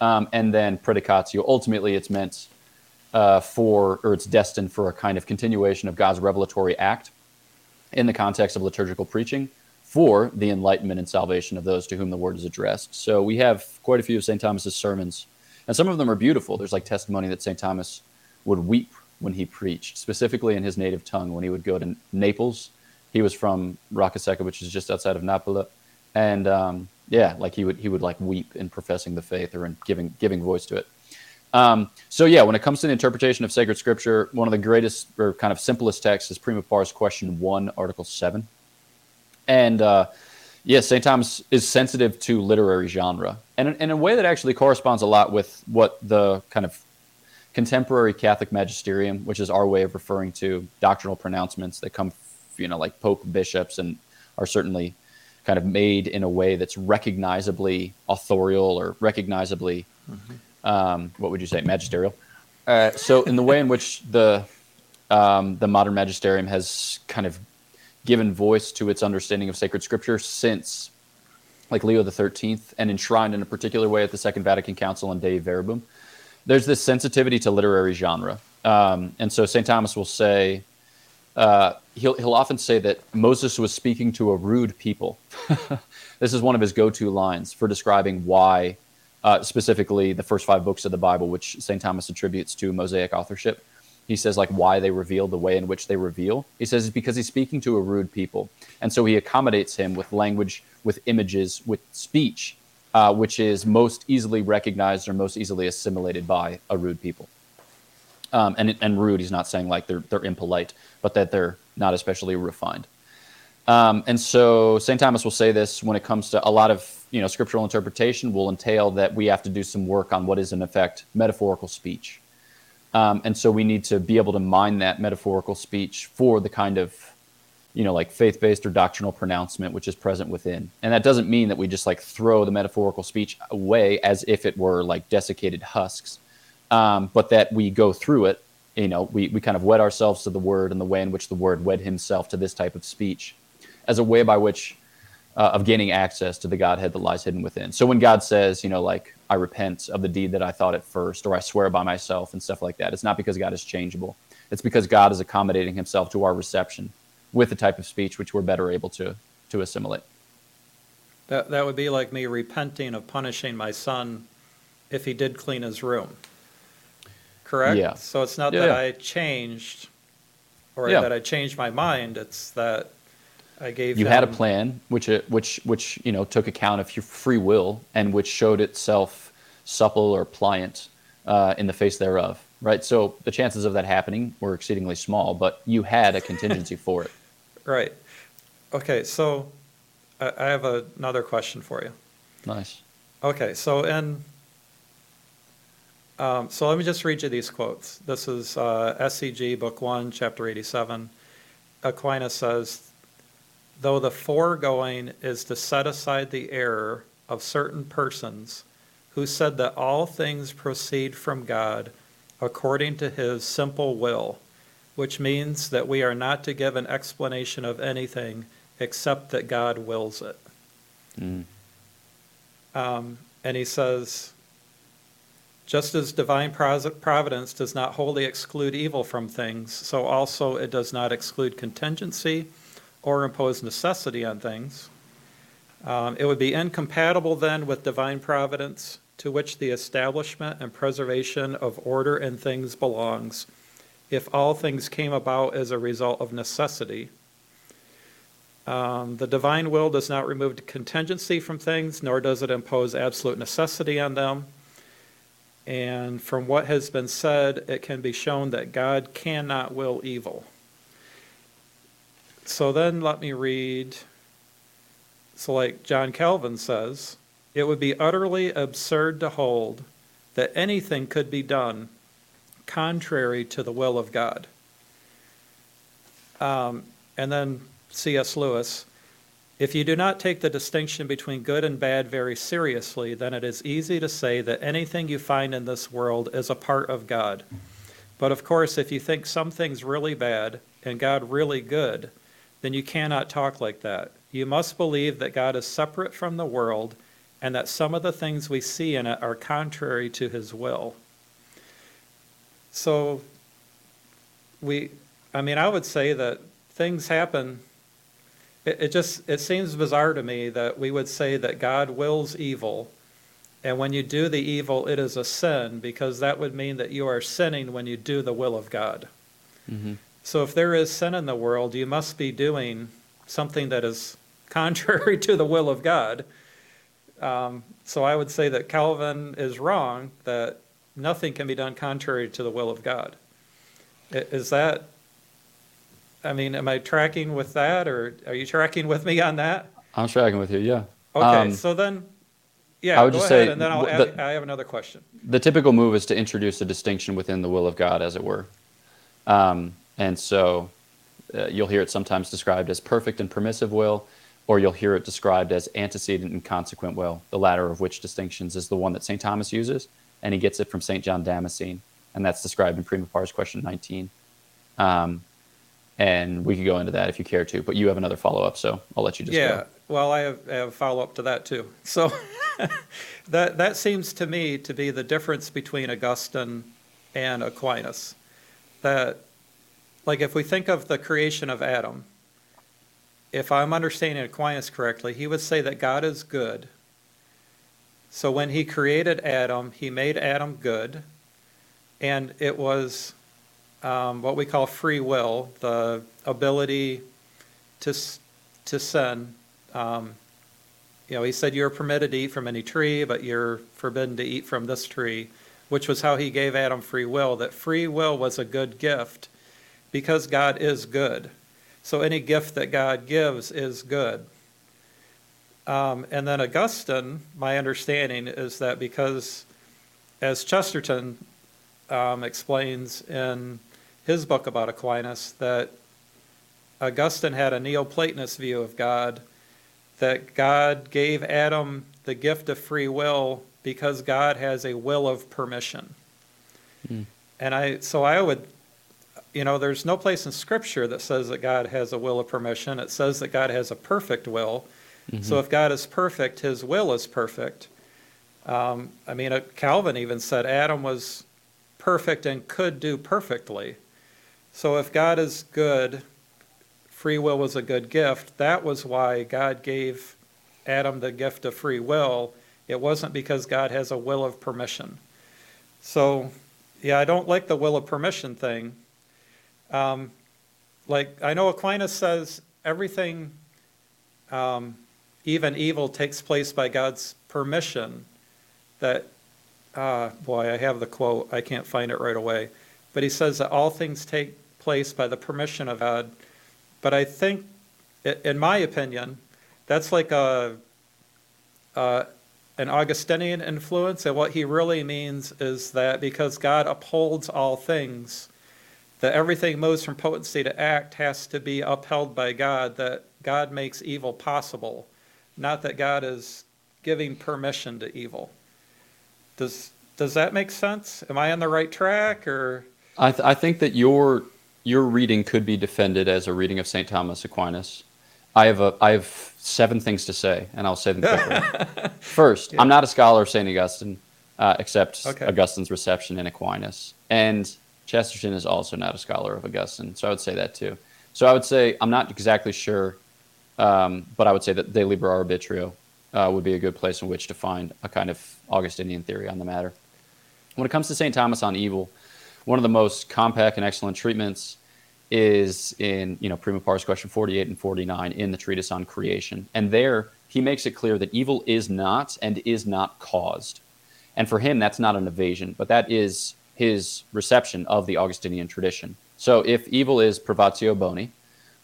um, and then predicatio. Ultimately, it's meant uh, for, or it's destined for a kind of continuation of God's revelatory act in the context of liturgical preaching for the enlightenment and salvation of those to whom the word is addressed. So we have quite a few of St. Thomas's sermons, and some of them are beautiful. There's like testimony that St. Thomas would weep when he preached, specifically in his native tongue when he would go to Naples. He was from Roccasecca, which is just outside of Napoli, and um, yeah, like he would he would like weep in professing the faith or in giving giving voice to it. Um, so yeah, when it comes to the interpretation of sacred scripture, one of the greatest or kind of simplest texts is Prima Pars Question One, Article Seven, and uh, yes, St. Thomas is sensitive to literary genre, and in, in a way that actually corresponds a lot with what the kind of contemporary Catholic magisterium, which is our way of referring to doctrinal pronouncements that come, you know, like Pope, bishops, and are certainly kind of made in a way that's recognizably authorial or recognizably, um, what would you say, magisterial. Uh, so, in the way in which the um, the modern magisterium has kind of given voice to its understanding of sacred scripture since, like Leo the Thirteenth, and enshrined in a particular way at the Second Vatican Council and Dei Verbum, there's this sensitivity to literary genre, um, and so St. Thomas will say uh, he'll he'll often say that Moses was speaking to a rude people. this is one of his go-to lines for describing why, uh, specifically the first five books of the Bible, which St. Thomas attributes to Mosaic authorship. He says like why they reveal the way in which they reveal. He says it's because he's speaking to a rude people, and so he accommodates him with language, with images, with speech, uh, which is most easily recognized or most easily assimilated by a rude people. Um, and and rude, he's not saying like they're they're impolite, but that they're not especially refined. Um, and so St. Thomas will say this when it comes to a lot of you know scriptural interpretation will entail that we have to do some work on what is in effect metaphorical speech. Um, and so we need to be able to mine that metaphorical speech for the kind of you know like faith-based or doctrinal pronouncement which is present within. And that doesn't mean that we just like throw the metaphorical speech away as if it were like desiccated husks um, but that we go through it. You know, we, we kind of wed ourselves to the word and the way in which the word wed himself to this type of speech as a way by which uh, of gaining access to the Godhead that lies hidden within. So when God says, you know, like, I repent of the deed that I thought at first, or I swear by myself and stuff like that, it's not because God is changeable. It's because God is accommodating himself to our reception with the type of speech which we're better able to, to assimilate. That, that would be like me repenting of punishing my son if he did clean his room. Correct? Yeah. So it's not Yeah, that yeah. I changed, or Yeah. that I changed my mind, it's that I gave you had a plan which it, which which you know took account of your free will and which showed itself supple or pliant uh, in the face thereof right so the chances of that happening were exceedingly small but you had a contingency for it Right. Okay, so I, I have a- another question for you. nice Okay, so in, um, so let me just read you these quotes. This is uh, SCG, Book 1, Chapter 87. Aquinas says, Though the foregoing is to set aside the error of certain persons who said that all things proceed from God according to his simple will, which means that we are not to give an explanation of anything except that God wills it. Mm. Um, and he says, just as divine providence does not wholly exclude evil from things, so also it does not exclude contingency or impose necessity on things. Um, it would be incompatible then with divine providence, to which the establishment and preservation of order in things belongs, if all things came about as a result of necessity. Um, the divine will does not remove contingency from things, nor does it impose absolute necessity on them. And from what has been said, it can be shown that God cannot will evil. So then let me read. So, like John Calvin says, it would be utterly absurd to hold that anything could be done contrary to the will of God. Um, and then C.S. Lewis, if you do not take the distinction between good and bad very seriously, then it is easy to say that anything you find in this world is a part of God. But of course, if you think some things really bad and God really good, then you cannot talk like that. You must believe that God is separate from the world and that some of the things we see in it are contrary to his will. So we, I mean, I would say that things happen. It, it just, it seems bizarre to me that we would say that God wills evil. And when you do the evil, it is a sin because that would mean that you are sinning when you do the will of God. Mm-hmm. So if there is sin in the world, you must be doing something that is contrary to the will of God. Um, so I would say that Calvin is wrong, that nothing can be done contrary to the will of God. Is that, I mean, am I tracking with that, or are you tracking with me on that? I'm tracking with you. Yeah. Okay, Um, so then, yeah. I would go just ahead, say and then I'll w- add, the- I have another question. the typical move is to introduce a distinction within the will of God, as it were. Um, and so uh, you'll hear it sometimes described as perfect and permissive will, or you'll hear it described as antecedent and consequent will, the latter of which distinctions is the one that St. Thomas uses, and he gets it from St. John Damascene, and that's described in Prima Pars question 19. Um, and we could go into that if you care to, but you have another follow up, so I'll let you just Yeah, go. well, I have, I have follow-up to that too. So that, that seems to me to be the difference between Augustine and Aquinas. That, like, if we think of the creation of Adam, if I'm understanding Aquinas correctly, he would say that God is good. So when he created Adam, he made Adam good, and it was um, what we call free will, the ability to to sin. Um, you know, he said you're permitted to eat from any tree, but you're forbidden to eat from this tree, which was how he gave Adam free will. That free will was a good gift because God is good. So any gift that God gives is good. Um, and then Augustine, my understanding is that because, as Chesterton um, explains in his book about Aquinas, that Augustine had a Neoplatonist view of God, that God gave Adam the gift of free will because God has a will of permission. Hmm. And I, so I would, you know, there's no place in Scripture that says that God has a will of permission. It says that God has a perfect will. So if God is perfect, His will is perfect. Um, I mean, uh, Calvin even said Adam was perfect and could do perfectly. So if God is good, free will was a good gift. That was why God gave Adam the gift of free will. It wasn't because God has a will of permission. So, yeah, I don't like the will of permission thing. Um, like, I know Aquinas says everything, um, even evil, takes place by God's permission. That, uh, boy, I have the quote, I can't find it right away. But he says that all things take place by the permission of God. But I think, in my opinion, that's like a, uh, an Augustinian influence, and what he really means is that because God upholds all things, that everything moves from potency to act has to be upheld by God, that God makes evil possible, not that God is giving permission to evil. Does, does that make sense? Am I on the right track, or? I, th- I think that your your reading could be defended as a reading of St. Thomas Aquinas. I have a I have seven things to say, and I'll say them quickly. First, I'm not a scholar of St. Augustine, uh, except Okay. Augustine's reception in Aquinas, and Chesterton is also not a scholar of Augustine, so I would say that too. So I would say I'm not exactly sure, um, but I would say that De Libero Arbitrio uh, would be a good place in which to find a kind of Augustinian theory on the matter. When it comes to St. Thomas on evil, one of the most compact and excellent treatments is in you know prima pars question 48 and 49 in the treatise on creation and there he makes it clear that evil is not and is not caused and for him that's not an evasion but that is his reception of the augustinian tradition so if evil is privatio boni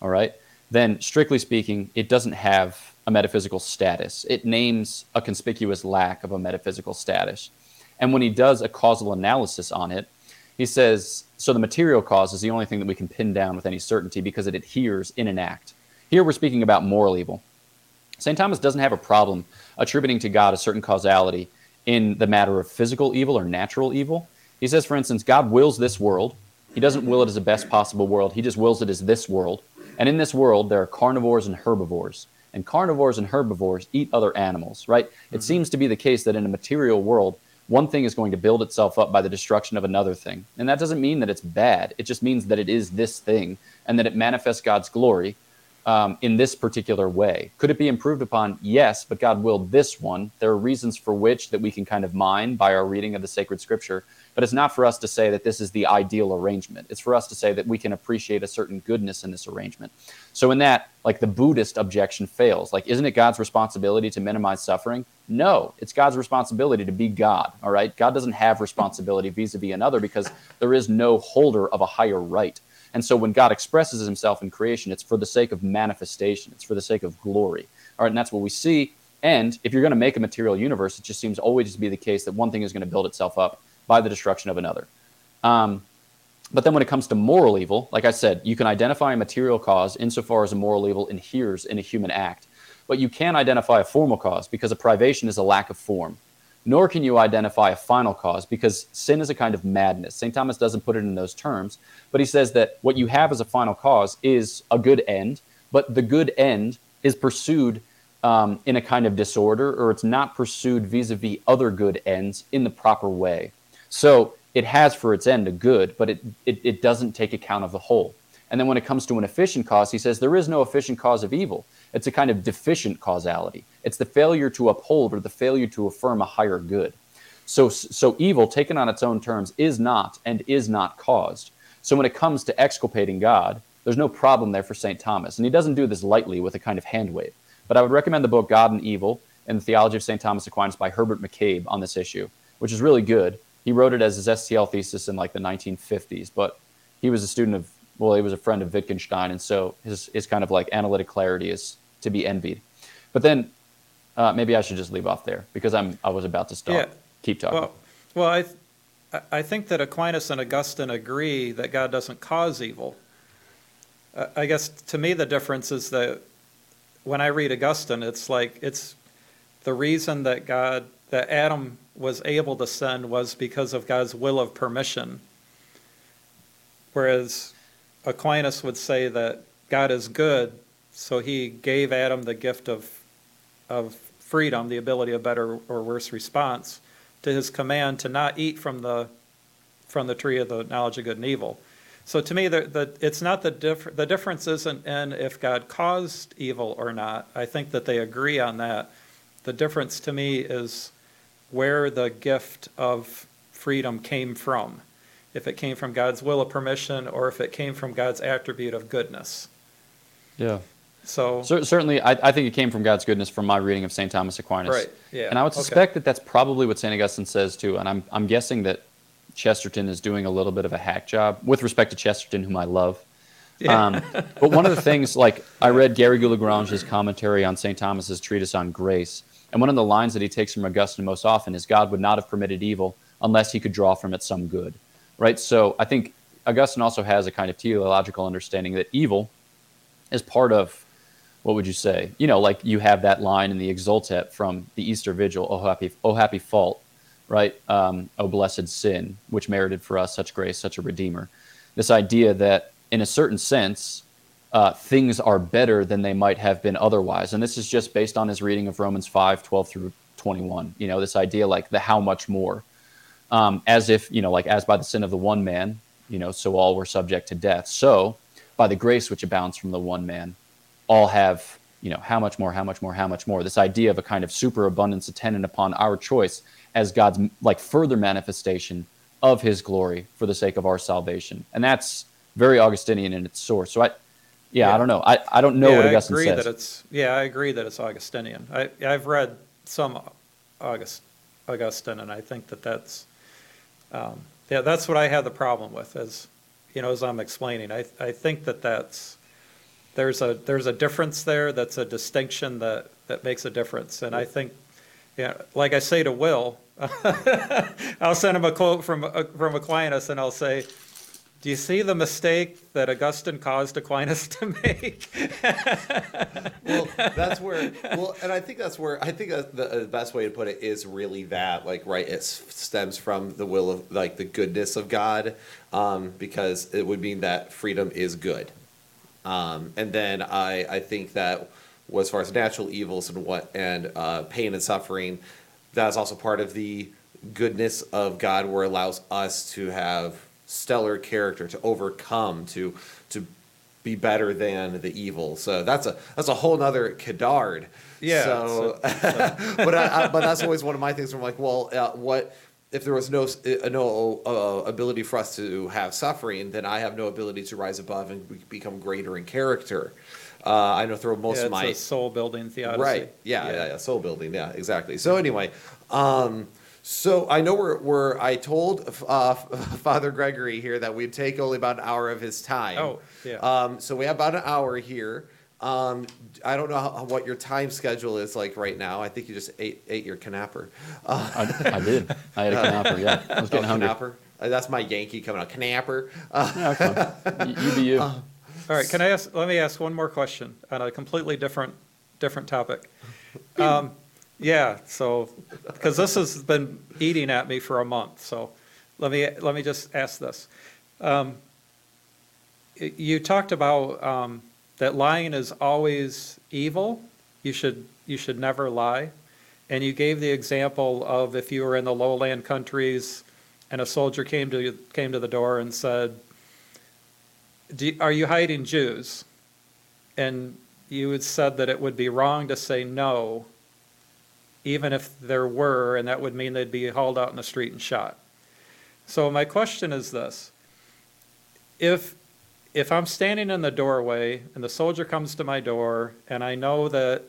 all right then strictly speaking it doesn't have a metaphysical status it names a conspicuous lack of a metaphysical status and when he does a causal analysis on it he says, so the material cause is the only thing that we can pin down with any certainty because it adheres in an act. Here we're speaking about moral evil. St. Thomas doesn't have a problem attributing to God a certain causality in the matter of physical evil or natural evil. He says, for instance, God wills this world. He doesn't will it as the best possible world, he just wills it as this world. And in this world, there are carnivores and herbivores. And carnivores and herbivores eat other animals, right? It mm-hmm. seems to be the case that in a material world, one thing is going to build itself up by the destruction of another thing. And that doesn't mean that it's bad. It just means that it is this thing and that it manifests God's glory um, in this particular way. Could it be improved upon? Yes, but God willed this one. There are reasons for which that we can kind of mine by our reading of the sacred scripture, but it's not for us to say that this is the ideal arrangement. It's for us to say that we can appreciate a certain goodness in this arrangement. So, in that, like the Buddhist objection fails. Like, isn't it God's responsibility to minimize suffering? No, it's God's responsibility to be God. All right. God doesn't have responsibility vis a vis another because there is no holder of a higher right. And so when God expresses himself in creation, it's for the sake of manifestation, it's for the sake of glory. All right, and that's what we see. And if you're going to make a material universe, it just seems always to be the case that one thing is going to build itself up by the destruction of another. Um, but then when it comes to moral evil, like I said, you can identify a material cause insofar as a moral evil inheres in a human act. But you can identify a formal cause because a privation is a lack of form nor can you identify a final cause because sin is a kind of madness. St. Thomas doesn't put it in those terms, but he says that what you have as a final cause is a good end, but the good end is pursued um, in a kind of disorder or it's not pursued vis a vis other good ends in the proper way. So it has for its end a good, but it, it, it doesn't take account of the whole. And then when it comes to an efficient cause, he says there is no efficient cause of evil. It's a kind of deficient causality. It's the failure to uphold or the failure to affirm a higher good. So, so evil, taken on its own terms, is not and is not caused. So when it comes to exculpating God, there's no problem there for St. Thomas. And he doesn't do this lightly with a kind of hand wave. But I would recommend the book God and Evil and the Theology of St. Thomas Aquinas by Herbert McCabe on this issue, which is really good. He wrote it as his STL thesis in like the 1950s, but he was a student of, well, he was a friend of Wittgenstein, and so his, his kind of like analytic clarity is to be envied. But then uh, maybe I should just leave off there because I'm I was about to stop. Yeah. Keep talking. Well, well, I, th- I think that Aquinas and Augustine agree that God doesn't cause evil. Uh, I guess to me the difference is that when I read Augustine, it's like it's the reason that God that Adam was able to sin was because of God's will of permission. Whereas Aquinas would say that God is good, so he gave Adam the gift of of freedom, the ability of better or worse response to his command to not eat from the from the tree of the knowledge of good and evil. So to me, the, the, it's not the the difference isn't in if God caused evil or not. I think that they agree on that. The difference to me is where the gift of freedom came from. If it came from God's will of permission or if it came from God's attribute of goodness. yeah. So, Cer- certainly, I, I think it came from God's goodness from my reading of St. Thomas Aquinas. Right, yeah, And I would okay. suspect that that's probably what St. Augustine says too. And I'm, I'm guessing that Chesterton is doing a little bit of a hack job with respect to Chesterton, whom I love. Yeah. Um, but one of the things, like I read Garrigou-Lagrange's commentary on St. Thomas's treatise on grace, and one of the lines that he takes from Augustine most often is God would not have permitted evil unless he could draw from it some good. Right? So I think Augustine also has a kind of teleological understanding that evil is part of what would you say? You know, like you have that line in the Exultet from the Easter Vigil, "Oh happy, oh happy fault," right? Um, "Oh blessed sin, which merited for us such grace, such a Redeemer." This idea that, in a certain sense, uh, things are better than they might have been otherwise, and this is just based on his reading of Romans 5, 12 through 21. You know, this idea like the how much more, um, as if you know, like as by the sin of the one man, you know, so all were subject to death. So, by the grace which abounds from the one man, all have you know how much more how much more how much more this idea of a kind of superabundance attendant upon our choice as god's like further manifestation of his glory for the sake of our salvation and that's very augustinian in its source so i yeah, Yeah. i don't know i, I don't know yeah, what I augustine agree says that it's yeah, I agree that it's Augustinian. I I've read some August Augustine, and I think that that's um, yeah, that's what I have the problem with. As you know, as I'm explaining, I I think that that's there's a there's a difference there. That's a distinction that that makes a difference, and I think yeah, like I say to Will, I'll send him a quote from uh, from Aquinas, and I'll say. Do you see the mistake that Augustine caused Aquinas to make? well, that's where. Well, and I think that's where I think that the, the best way to put it is really that, like, right? It stems from the will of, like, the goodness of God, um, because it would mean that freedom is good. Um, and then I, I think that well, as far as natural evils and what and uh, pain and suffering, that is also part of the goodness of God where it allows us to have stellar character, to overcome, to to be better than the evil. So that's a that's a whole nother cadard. Yeah, So, but I, I, but that's always one of my things. Where I'm like, well, uh, what if there was no uh, no uh, ability for us to have suffering? Then I have no ability to rise above and become greater in character. Uh, I know through most Yeah, of my soul building theodicy. Right. Yeah, yeah, yeah. Soul building. Yeah, exactly. So anyway, um, so I know we're, we're I told uh, Father Gregory here that we'd take only about an hour of his time. Oh, yeah. Um, so we have about an hour here. Um, I don't know how, what your time schedule is like right now. I think you just ate ate your canapper. Uh, I, I did. I had a canapper. Yeah, I was getting hungry. canapper. Uh, that's my Yankee coming out. Canapper. Uh, Yeah, that's fine. You, you be you. All right, can I ask, let me ask one more question on a completely different, different topic. Um, Yeah, so, because this has been eating at me for a month, so let me, let me just ask this. Um, You talked about um, that lying is always evil, you should, you should never lie. And you gave the example of if you were in the lowland countries and a soldier came to, came to the door and said, are you hiding Jews? And you had said that it would be wrong to say no, even if there were, and that would mean they'd be hauled out in the street and shot. So my question is this. If, if I'm standing in the doorway and the soldier comes to my door and I know that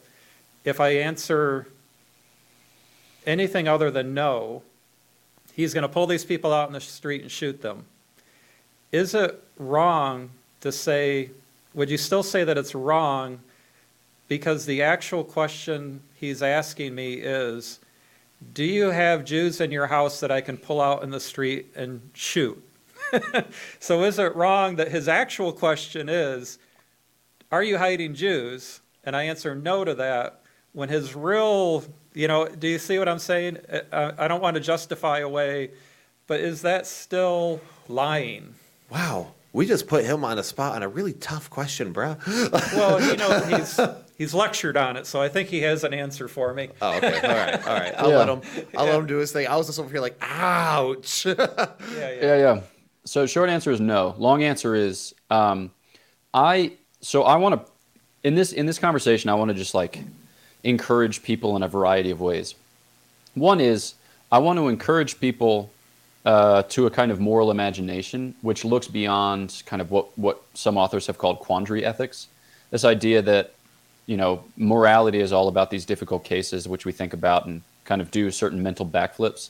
if I answer anything other than no, he's gonna pull these people out in the street and shoot them. Is it wrong to say, would you still say that it's wrong because the actual question he's asking me is, do you have Jews in your house that I can pull out in the street and shoot? so is it wrong that his actual question is, are you hiding Jews? And I answer no to that when his real, you know, do you see what I'm saying? I don't want to justify away, but is that still lying? wow. We just put him on a spot on a really tough question, bro. Well, you know, he's he's lectured on it, so I think he has an answer for me. Oh, okay. All right. All right. I'll Yeah. let him. I'll let him do his thing. I was just over here like, ouch. Yeah, yeah. Yeah, yeah. So short answer is no. Long answer is um, I. So I want to in this in this conversation. I want to just like encourage people in a variety of ways. One is I want to encourage people uh, to a kind of moral imagination, which looks beyond kind of what what some authors have called quandary ethics. This idea that you know morality is all about these difficult cases which we think about and kind of do certain mental backflips.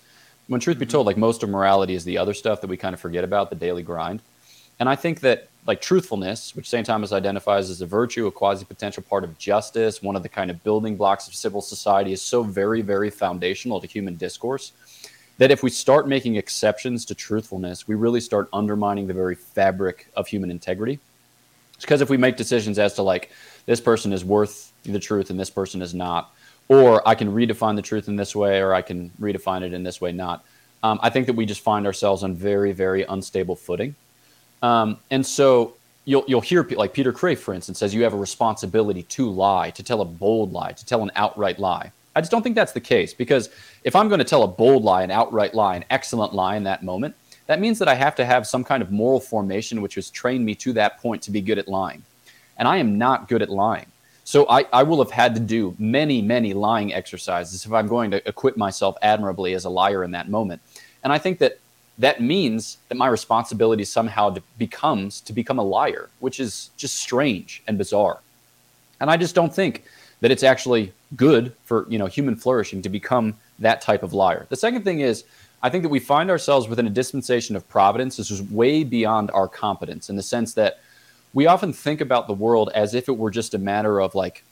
When truth be mm-hmm. told, like most of morality is the other stuff that we kind of forget about, the daily grind. And I think that like truthfulness, which St. Thomas identifies as a virtue, a quasi potential part of justice, one of the kind of building blocks of civil society, is so very, very foundational to human discourse that if we start making exceptions to truthfulness, we really start undermining the very fabric of human integrity. Because if we make decisions as to like this person is worth the truth and this person is not, or I can redefine the truth in this way, or I can redefine it in this way, not. Um, I think that we just find ourselves on very, very unstable footing. Um, and so you'll you'll hear like Peter Kreeft, for instance, says you have a responsibility to lie, to tell a bold lie, to tell an outright lie. I just don't think that's the case because if I'm going to tell a bold lie, an outright lie, an excellent lie in that moment, that means that I have to have some kind of moral formation which has trained me to that point to be good at lying. And I am not good at lying. So I, I will have had to do many, many lying exercises if I'm going to equip myself admirably as a liar in that moment. And I think that that means that my responsibility somehow to becomes to become a liar, which is just strange and bizarre. And I just don't think that it's actually good for you know human flourishing to become that type of liar. The second thing is I think that we find ourselves within a dispensation of providence. This is way beyond our competence in the sense that we often think about the world as if it were just a matter of like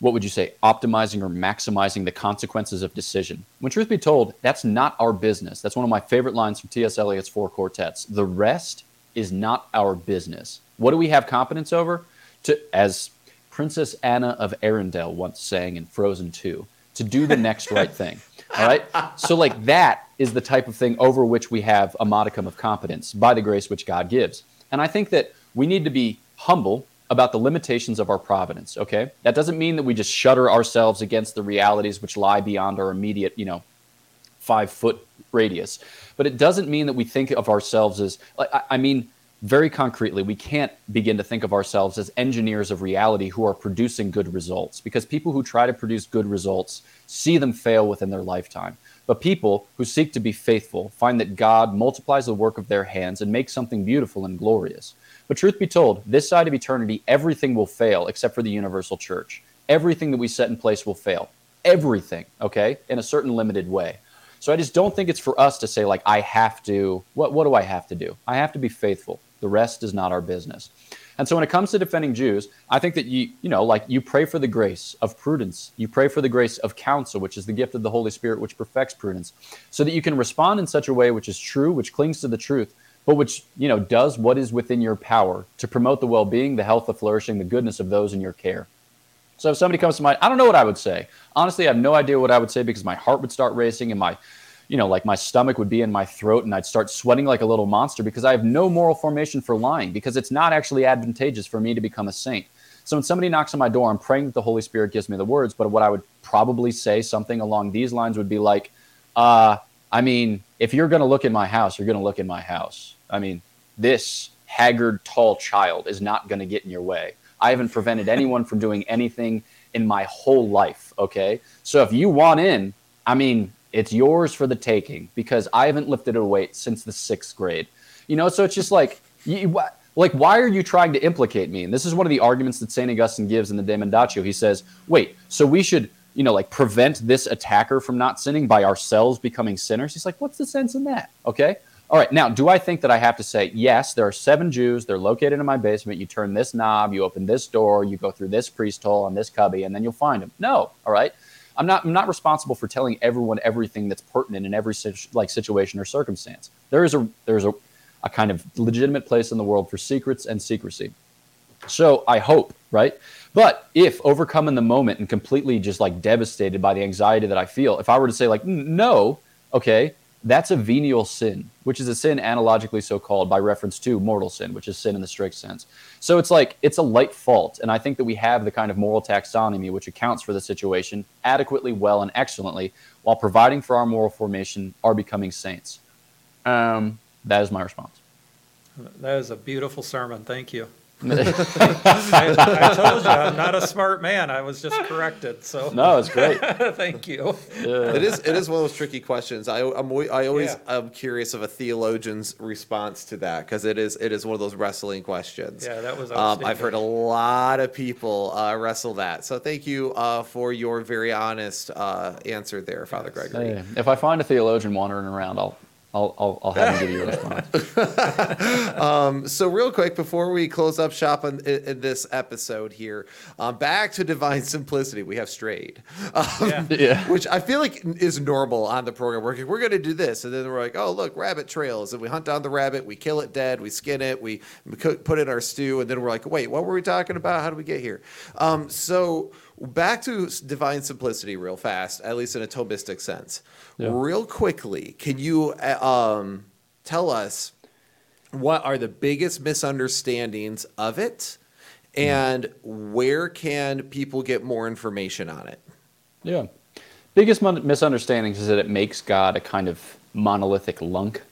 what would you say optimizing or maximizing the consequences of decision. When truth be told that's not our business. That's one of my favorite lines from ts eliot's four quartets. The rest is not our business. What do we have competence over? To as princess anna of arendelle once sang in frozen 2 to do the next right thing all right? So like that is the type of thing over which we have a modicum of competence by the grace which god gives. And i think that we need to be humble about the limitations of our providence okay that doesn't mean that we just shutter ourselves against the realities which lie beyond our immediate you know five foot radius. But it doesn't mean that we think of ourselves as I, I mean, very concretely, we can't begin to think of ourselves as engineers of reality who are producing good results because people who try to produce good results see them fail within their lifetime. But people who seek to be faithful find that God multiplies the work of their hands and makes something beautiful and glorious. But truth be told, this side of eternity, everything will fail except for the universal church. Everything that we set in place will fail. Everything, okay, in a certain limited way. So I just don't think it's for us to say, like, I have to, what, what do I have to do? I have to be faithful. The rest is not our business. And so when it comes to defending Jews, I think that you, you know, like you pray for the grace of prudence. You pray for the grace of counsel, which is the gift of the Holy Spirit, which perfects prudence, so that you can respond in such a way which is true, which clings to the truth, but which, you know, does what is within your power to promote the well-being, the health, the flourishing, the goodness of those in your care. So if somebody comes to mind, I don't know what I would say. Honestly, I have no idea what I would say because my heart would start racing and my you know, like my stomach would be in my throat and I'd start sweating like a little monster because I have no moral formation for lying because it's not actually advantageous for me to become a saint. So when somebody knocks on my door, I'm praying that the Holy Spirit gives me the words, but what I would probably say something along these lines would be like, uh, I mean, if you're going to look in my house, you're going to look in my house. I mean, this haggard, tall child is not going to get in your way. I haven't prevented anyone from doing anything in my whole life. Okay. So if you want in, I mean, it's yours for the taking because I haven't lifted a weight since the sixth grade. You know, so it's just like, you, like, why are you trying to implicate me? And this is one of the arguments that St. Augustine gives in the De Mendacio. He says, wait, so we should, you know, like prevent this attacker from not sinning by ourselves becoming sinners? He's like, what's the sense in that? Okay. All right. Now, do I think that I have to say, yes, there are seven Jews. They're located in my basement. You turn this knob, you open this door, you go through this priest hole on this cubby, and then you'll find them? No. All right. I'm not I'm not responsible for telling everyone everything that's pertinent in every like situation or circumstance. There is a there's a, a kind of legitimate place in the world for secrets and secrecy. So I hope, right? But if overcome in the moment and completely just like devastated by the anxiety that I feel, if I were to say like no, okay, that's a venial sin, which is a sin analogically so called by reference to mortal sin, which is sin in the strict sense. So it's like it's a light fault. And I think that we have the kind of moral taxonomy which accounts for the situation adequately, well, and excellently while providing for our moral formation, our becoming saints. Um, that is my response. That is a beautiful sermon. Thank you. I, I, told you I'm not a smart man. I was just corrected. So no, it's great. Thank you. Yeah. It is. It is one of those tricky questions. I, I'm. I always. Yeah. am curious of a theologian's response to that because it is. It is one of those wrestling questions. Yeah, that was. Um, I've heard a lot of people uh, wrestle that. So thank you uh, for your very honest uh, answer there, Father yes. Gregory. Hey, if I find a theologian wandering around, I'll I'll, I'll, I'll have him give you a response. um, so, real quick, before we close up shop in, in this episode here, um, back to divine simplicity, we have strayed, um, yeah. yeah. which I feel like is normal on the program. We're, we're going to do this, and then we're like, oh, look, rabbit trails, and we hunt down the rabbit, we kill it dead, we skin it, we put it in our stew, and then we're like, wait, what were we talking about? How do we get here? Um, so, back to divine simplicity real fast, at least in a Thomistic sense. Yeah. Real quickly, can you uh, um, tell us what are the biggest misunderstandings of it and where can people get more information on it? Yeah. Biggest misunderstandings is that it makes God a kind of monolithic lunk.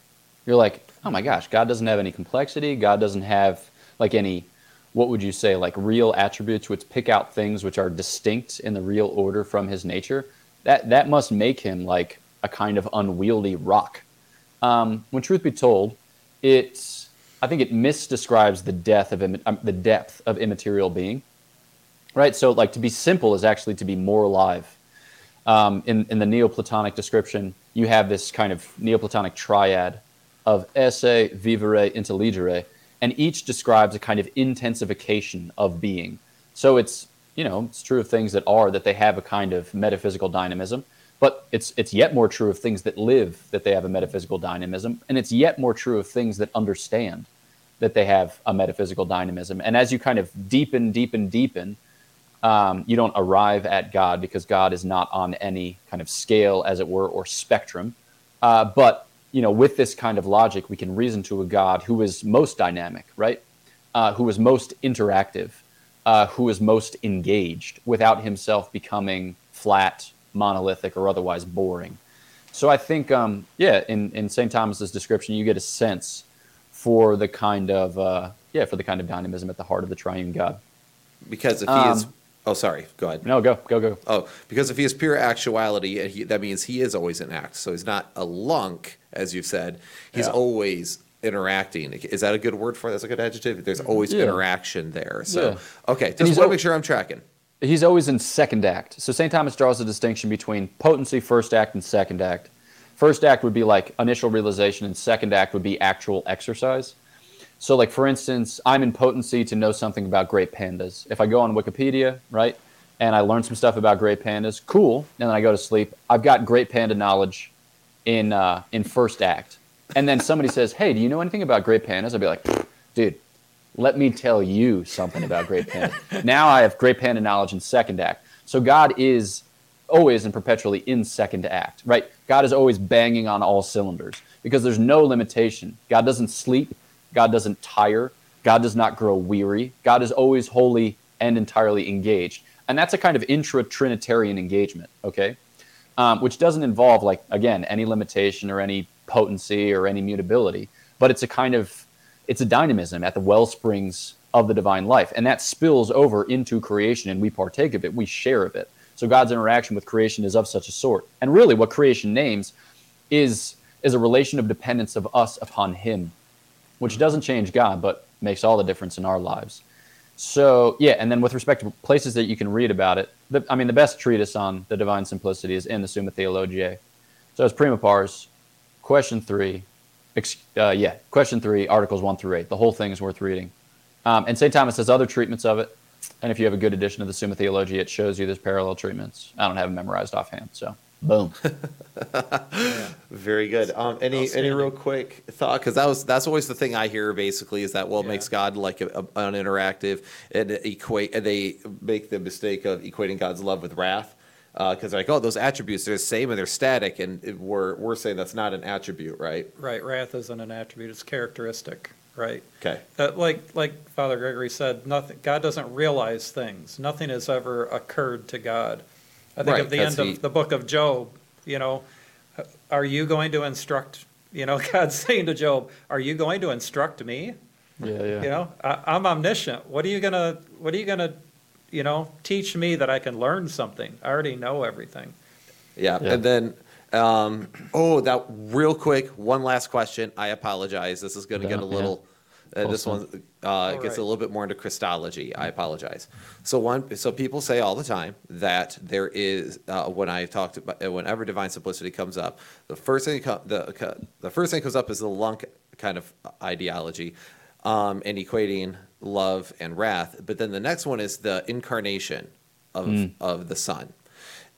You're like, oh my gosh, God doesn't have any complexity. God doesn't have like any what would you say, like real attributes which pick out things which are distinct in the real order from his nature, that, that must make him like a kind of unwieldy rock. Um, when truth be told, it's, I think it misdescribes the, death of, um, the depth of immaterial being. Right? So, like, to be simple is actually to be more alive. Um, in, in the Neoplatonic description, you have this kind of Neoplatonic triad of esse, vivere, intelligere, and each describes a kind of intensification of being. So it's you know it's true of things that are that they have a kind of metaphysical dynamism, but it's it's yet more true of things that live that they have a metaphysical dynamism, and it's yet more true of things that understand that they have a metaphysical dynamism. And as you kind of deepen, deepen, deepen, um, you don't arrive at God because God is not on any kind of scale, as it were, or spectrum. Uh, but you know, with this kind of logic, we can reason to a God who is most dynamic, right? Uh, who is most interactive, uh, who is most engaged, without himself becoming flat, monolithic, or otherwise boring. So I think, um, yeah, in, in St. Thomas's description, you get a sense for the kind of, uh, yeah, for the kind of dynamism at the heart of the triune God. Because if he is, Um, oh, sorry, go ahead. No, go, go, go. Oh, because if he is pure actuality, and he, that means he is always in act. So he's not a lunk, as you've said. He's Yeah. always interacting. Is that a good word for it? That's a good adjective. There's always Yeah. interaction there. So Yeah. okay, just he's want to al- make sure I'm tracking. He's always in second act. So St. Thomas draws a distinction between potency, first act, and second act. First act would be like initial realization, and second act would be actual exercise. So, like for instance, I'm in potency to know something about great pandas. If I go on Wikipedia, right, and I learn some stuff about great pandas, cool. And then I go to sleep. I've got great panda knowledge in uh, in first act. And then somebody says, "Hey, do you know anything about great pandas?" I'd be like, "Dude, let me tell you something about great panda." now I have great panda knowledge in second act. So God is always and perpetually in second act, right? God is always banging on all cylinders because there's no limitation. God doesn't sleep. God doesn't tire. God does not grow weary. God is always wholly and entirely engaged. And that's a kind of intra Trinitarian engagement, okay? Um, which doesn't involve, like, again, any limitation or any potency or any mutability, but it's a kind of, it's a dynamism at the well springs of the divine life. And that spills over into creation and we partake of it, we share of it. So God's interaction with creation is of such a sort. And really, what creation names is, is a relation of dependence of us upon Him, which doesn't change God, but makes all the difference in our lives. So, yeah, and then with respect to places that you can read about it, the, I mean, the best treatise on the divine simplicity is in the Summa Theologiae. So it's prima pars, question three, ex, uh, yeah, question three, articles one through eight. The whole thing is worth reading. Um, and St. Thomas has other treatments of it. And if you have a good edition of the Summa Theologiae, it shows you there's parallel treatments. I don't have them memorized offhand, so boom. Very good. Um, any any real quick thought? Because that was that's always the thing I hear. Basically, is that well, it Yeah. makes God like a, a, uninteractive, and equate, and they make the mistake of equating God's love with wrath. Because they're like, oh, those attributes they're the same and they're static, and it- we're we're saying that's not an attribute, right? Right, wrath isn't an attribute, it's characteristic, right? Okay. That, like, like Father Gregory said, nothing, God doesn't realize things. Nothing has ever occurred to God. I think Right, at the that's end the- of the book of Job, you know, are you going to instruct, you know, God's saying to Job, are you going to instruct me? Yeah, yeah. You know, I, I'm omniscient. What are you gonna, what are you gonna, you know, teach me that I can learn something? I already know everything. Yeah, Yeah. and then um, oh, that real quick, one last question. I apologize. This is going to get a Yeah, little. Uh, this one uh, gets right. a little bit more into Christology. I apologize. So one, so people say all the time that there is uh, when I talked about uh, whenever divine simplicity comes up, the first thing co- the the first thing comes up is the lunk kind of ideology, um, and equating love and wrath. But then the next one is the incarnation of of the Son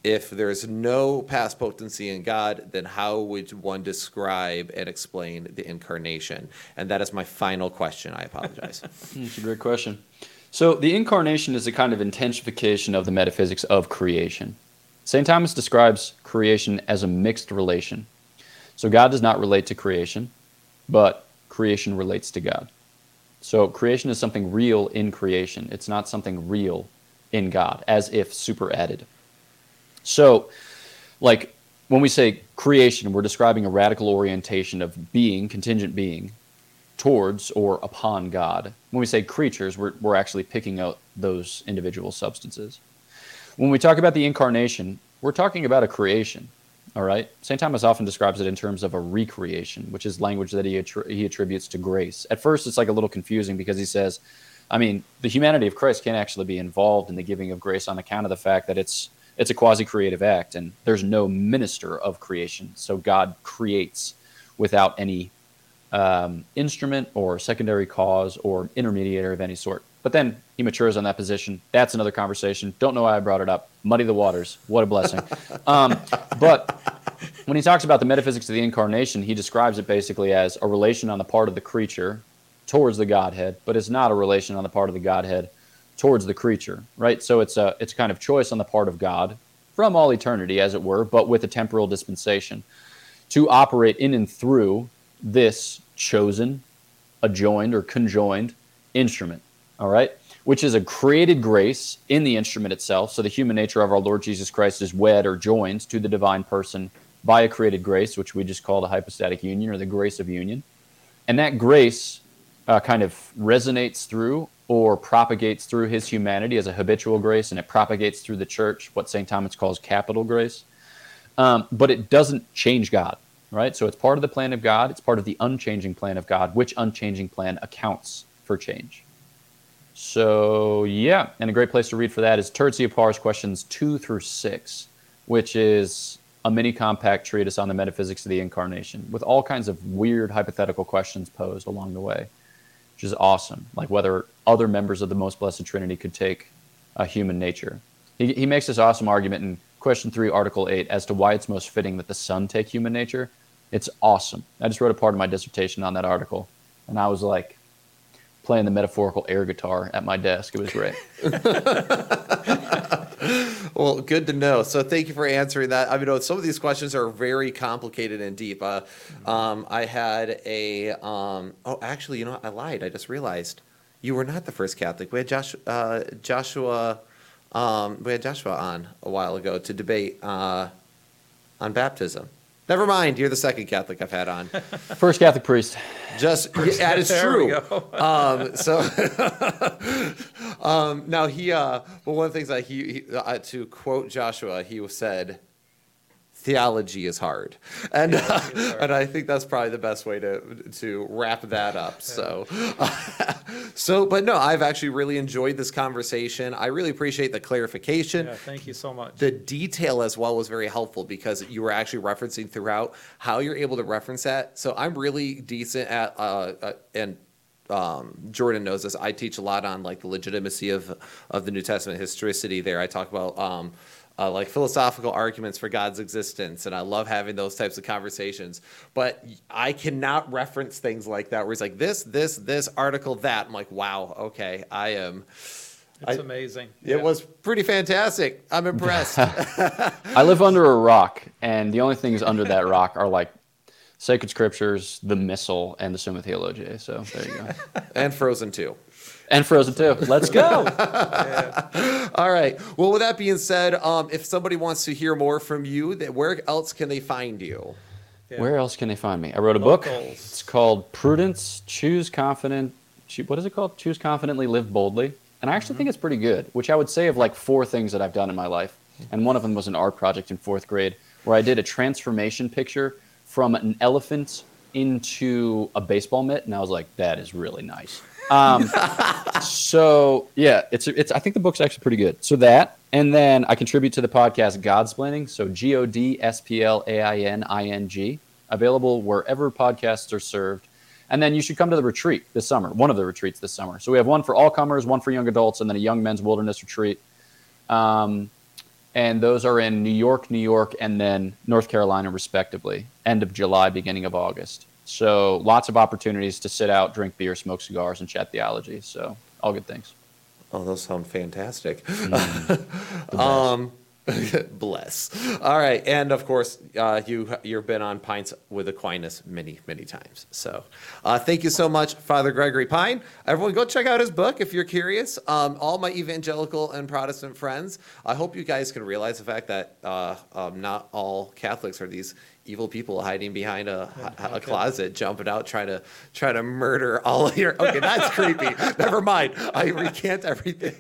if there's no past potency in God, then how would one describe and explain the incarnation? And that is my final question. I apologize. Hmm, That's a great question. So, the incarnation is a kind of intensification of the metaphysics of creation. St. Thomas describes creation as a mixed relation. So, God does not relate to creation, but creation relates to God. So, creation is something real in creation, it's not something real in God, as if superadded. So, like when we say creation, we're describing a radical orientation of being, contingent being, towards or upon God. When we say creatures, we're, we're actually picking out those individual substances. When we talk about the incarnation, we're talking about a creation. All right. St. Thomas often describes it in terms of a recreation, which is language that he, attri- he attributes to grace. At first, it's like a little confusing because he says, I mean, the humanity of Christ can't actually be involved in the giving of grace on account of the fact that it's it's a quasi-creative act, and there's no minister of creation. So God creates without any um, instrument or secondary cause or intermediator of any sort. But then he matures on that position. That's another conversation. Don't know why I brought it up. Muddy the waters. What a blessing. um, but when he talks about the metaphysics of the incarnation, he describes it basically as a relation on the part of the creature towards the Godhead, but it's not a relation on the part of the Godhead towards the creature, right? So it's a it's kind of choice on the part of God from all eternity, as it were, but with a temporal dispensation to operate in and through this chosen, adjoined, or conjoined instrument. All right, which is a created grace in the instrument itself. So the human nature of our Lord Jesus Christ is wed or joined to the divine person by a created grace, which we just call the hypostatic union or the grace of union. And that grace uh, kind of resonates through or propagates through his humanity as a habitual grace, and it propagates through the church, what St. Thomas calls capital grace. Um, but it doesn't change God, right? So it's part of the plan of God, it's part of the unchanging plan of God, which unchanging plan accounts for change. So, yeah, and a great place to read for that is Tertia Pars questions two through six, which is a mini compact treatise on the metaphysics of the incarnation with all kinds of weird hypothetical questions posed along the way, which is awesome. Like whether other members of the most blessed Trinity could take a human nature. He, he makes this awesome argument in question three, article eight, as to why it's most fitting that the Son take human nature. It's awesome. I just wrote a part of my dissertation on that article, and I was like, playing the metaphorical air guitar at my desk. It was great. Well, good to know. So thank you for answering that. I mean, some of these questions are very complicated and deep. Uh, um, I had a, um, oh, actually, you know, what? I lied. I just realized you were not the first Catholic. We had Joshua, uh, Joshua, um, we had Joshua on a while ago to debate uh, on baptism. Never mind. You're the second Catholic I've had on. First Catholic priest. Just yeah, it's There we true. Um, so um, now he, uh, well, one of the things that he, he uh, to quote Joshua, he said, "Theology is hard," and uh, and I think that's probably the best way to to wrap that up. So, so, but no, I've actually really enjoyed this conversation. I really appreciate the clarification Yeah, thank you so much. the detail as well was very helpful because you were actually referencing throughout how you're able to reference that. So I'm really decent at, uh, uh, and um, Jordan knows this. I teach a lot on like the legitimacy of of the New Testament historicity. There, I talk about. Um, uh, like philosophical arguments for God's existence, and I love having those types of conversations. But I cannot reference things like that, where it's like this, this, this article, that. I'm like, wow, okay, I am. I- It's amazing. It Yeah. was pretty fantastic. I'm impressed. I live under a rock, and the only things under that rock are like sacred scriptures, the Missal, and the Summa Theologiae. So there you go. and Frozen too. And Frozen too. Let's go. All right. Well, with that being said, um, if somebody wants to hear more from you, that where else can they find you? Yeah. Where else can they find me? I wrote a book. It's called Prudence. Choose confident. What is it called? Choose confidently, live boldly. And I actually think it's pretty good. Which I would say of like four things that I've done in my life, and one of them was an art project in fourth grade where I did a transformation picture from an elephant into a baseball mitt, and I was like, that is really nice. Um, so yeah, it's it's. I think the book's actually pretty good. So that, and then I contribute to the podcast Godsplaining. So G O D S P L A I N I N G, available wherever podcasts are served. And then you should come to the retreat this summer. One of the retreats this summer. So we have one for all comers, one for young adults, and then a young men's wilderness retreat. Um, and those are in New York, New York, and then North Carolina, respectively. End of July, beginning of August. So lots of opportunities to sit out, drink beer, smoke cigars, and chat theology. So all good things. Oh, those sound fantastic. Mm. um, bless. All right, and of course, uh, you you've been on Pints with Aquinas many many times. So, uh, thank you so much, Father Gregory Pine. Everyone, go check out his book if you're curious. Um, all my evangelical and Protestant friends, I hope you guys can realize the fact that uh, um, not all Catholics are these evil people hiding behind a, a, a closet, jumping out, trying to try to murder all of your. Okay, that's creepy. Never mind. I recant everything.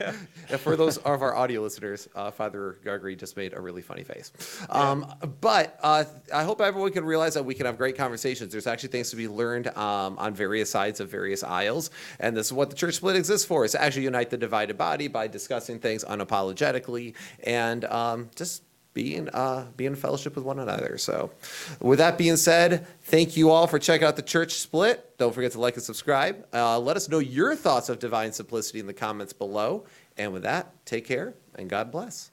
And for those of our audio listeners, uh, Father Gregory just made a really funny face. Um, but uh, I hope everyone can realize that we can have great conversations. There's actually things to be learned um, on various sides of various aisles, and this is what the church split exists for: is to actually unite the divided body by discussing things unapologetically and um, just be in, uh, be in fellowship with one another. So, with that being said, thank you all for checking out the church split. Don't forget to like and subscribe. Uh, let us know your thoughts of divine simplicity in the comments below. And with that, take care and God bless.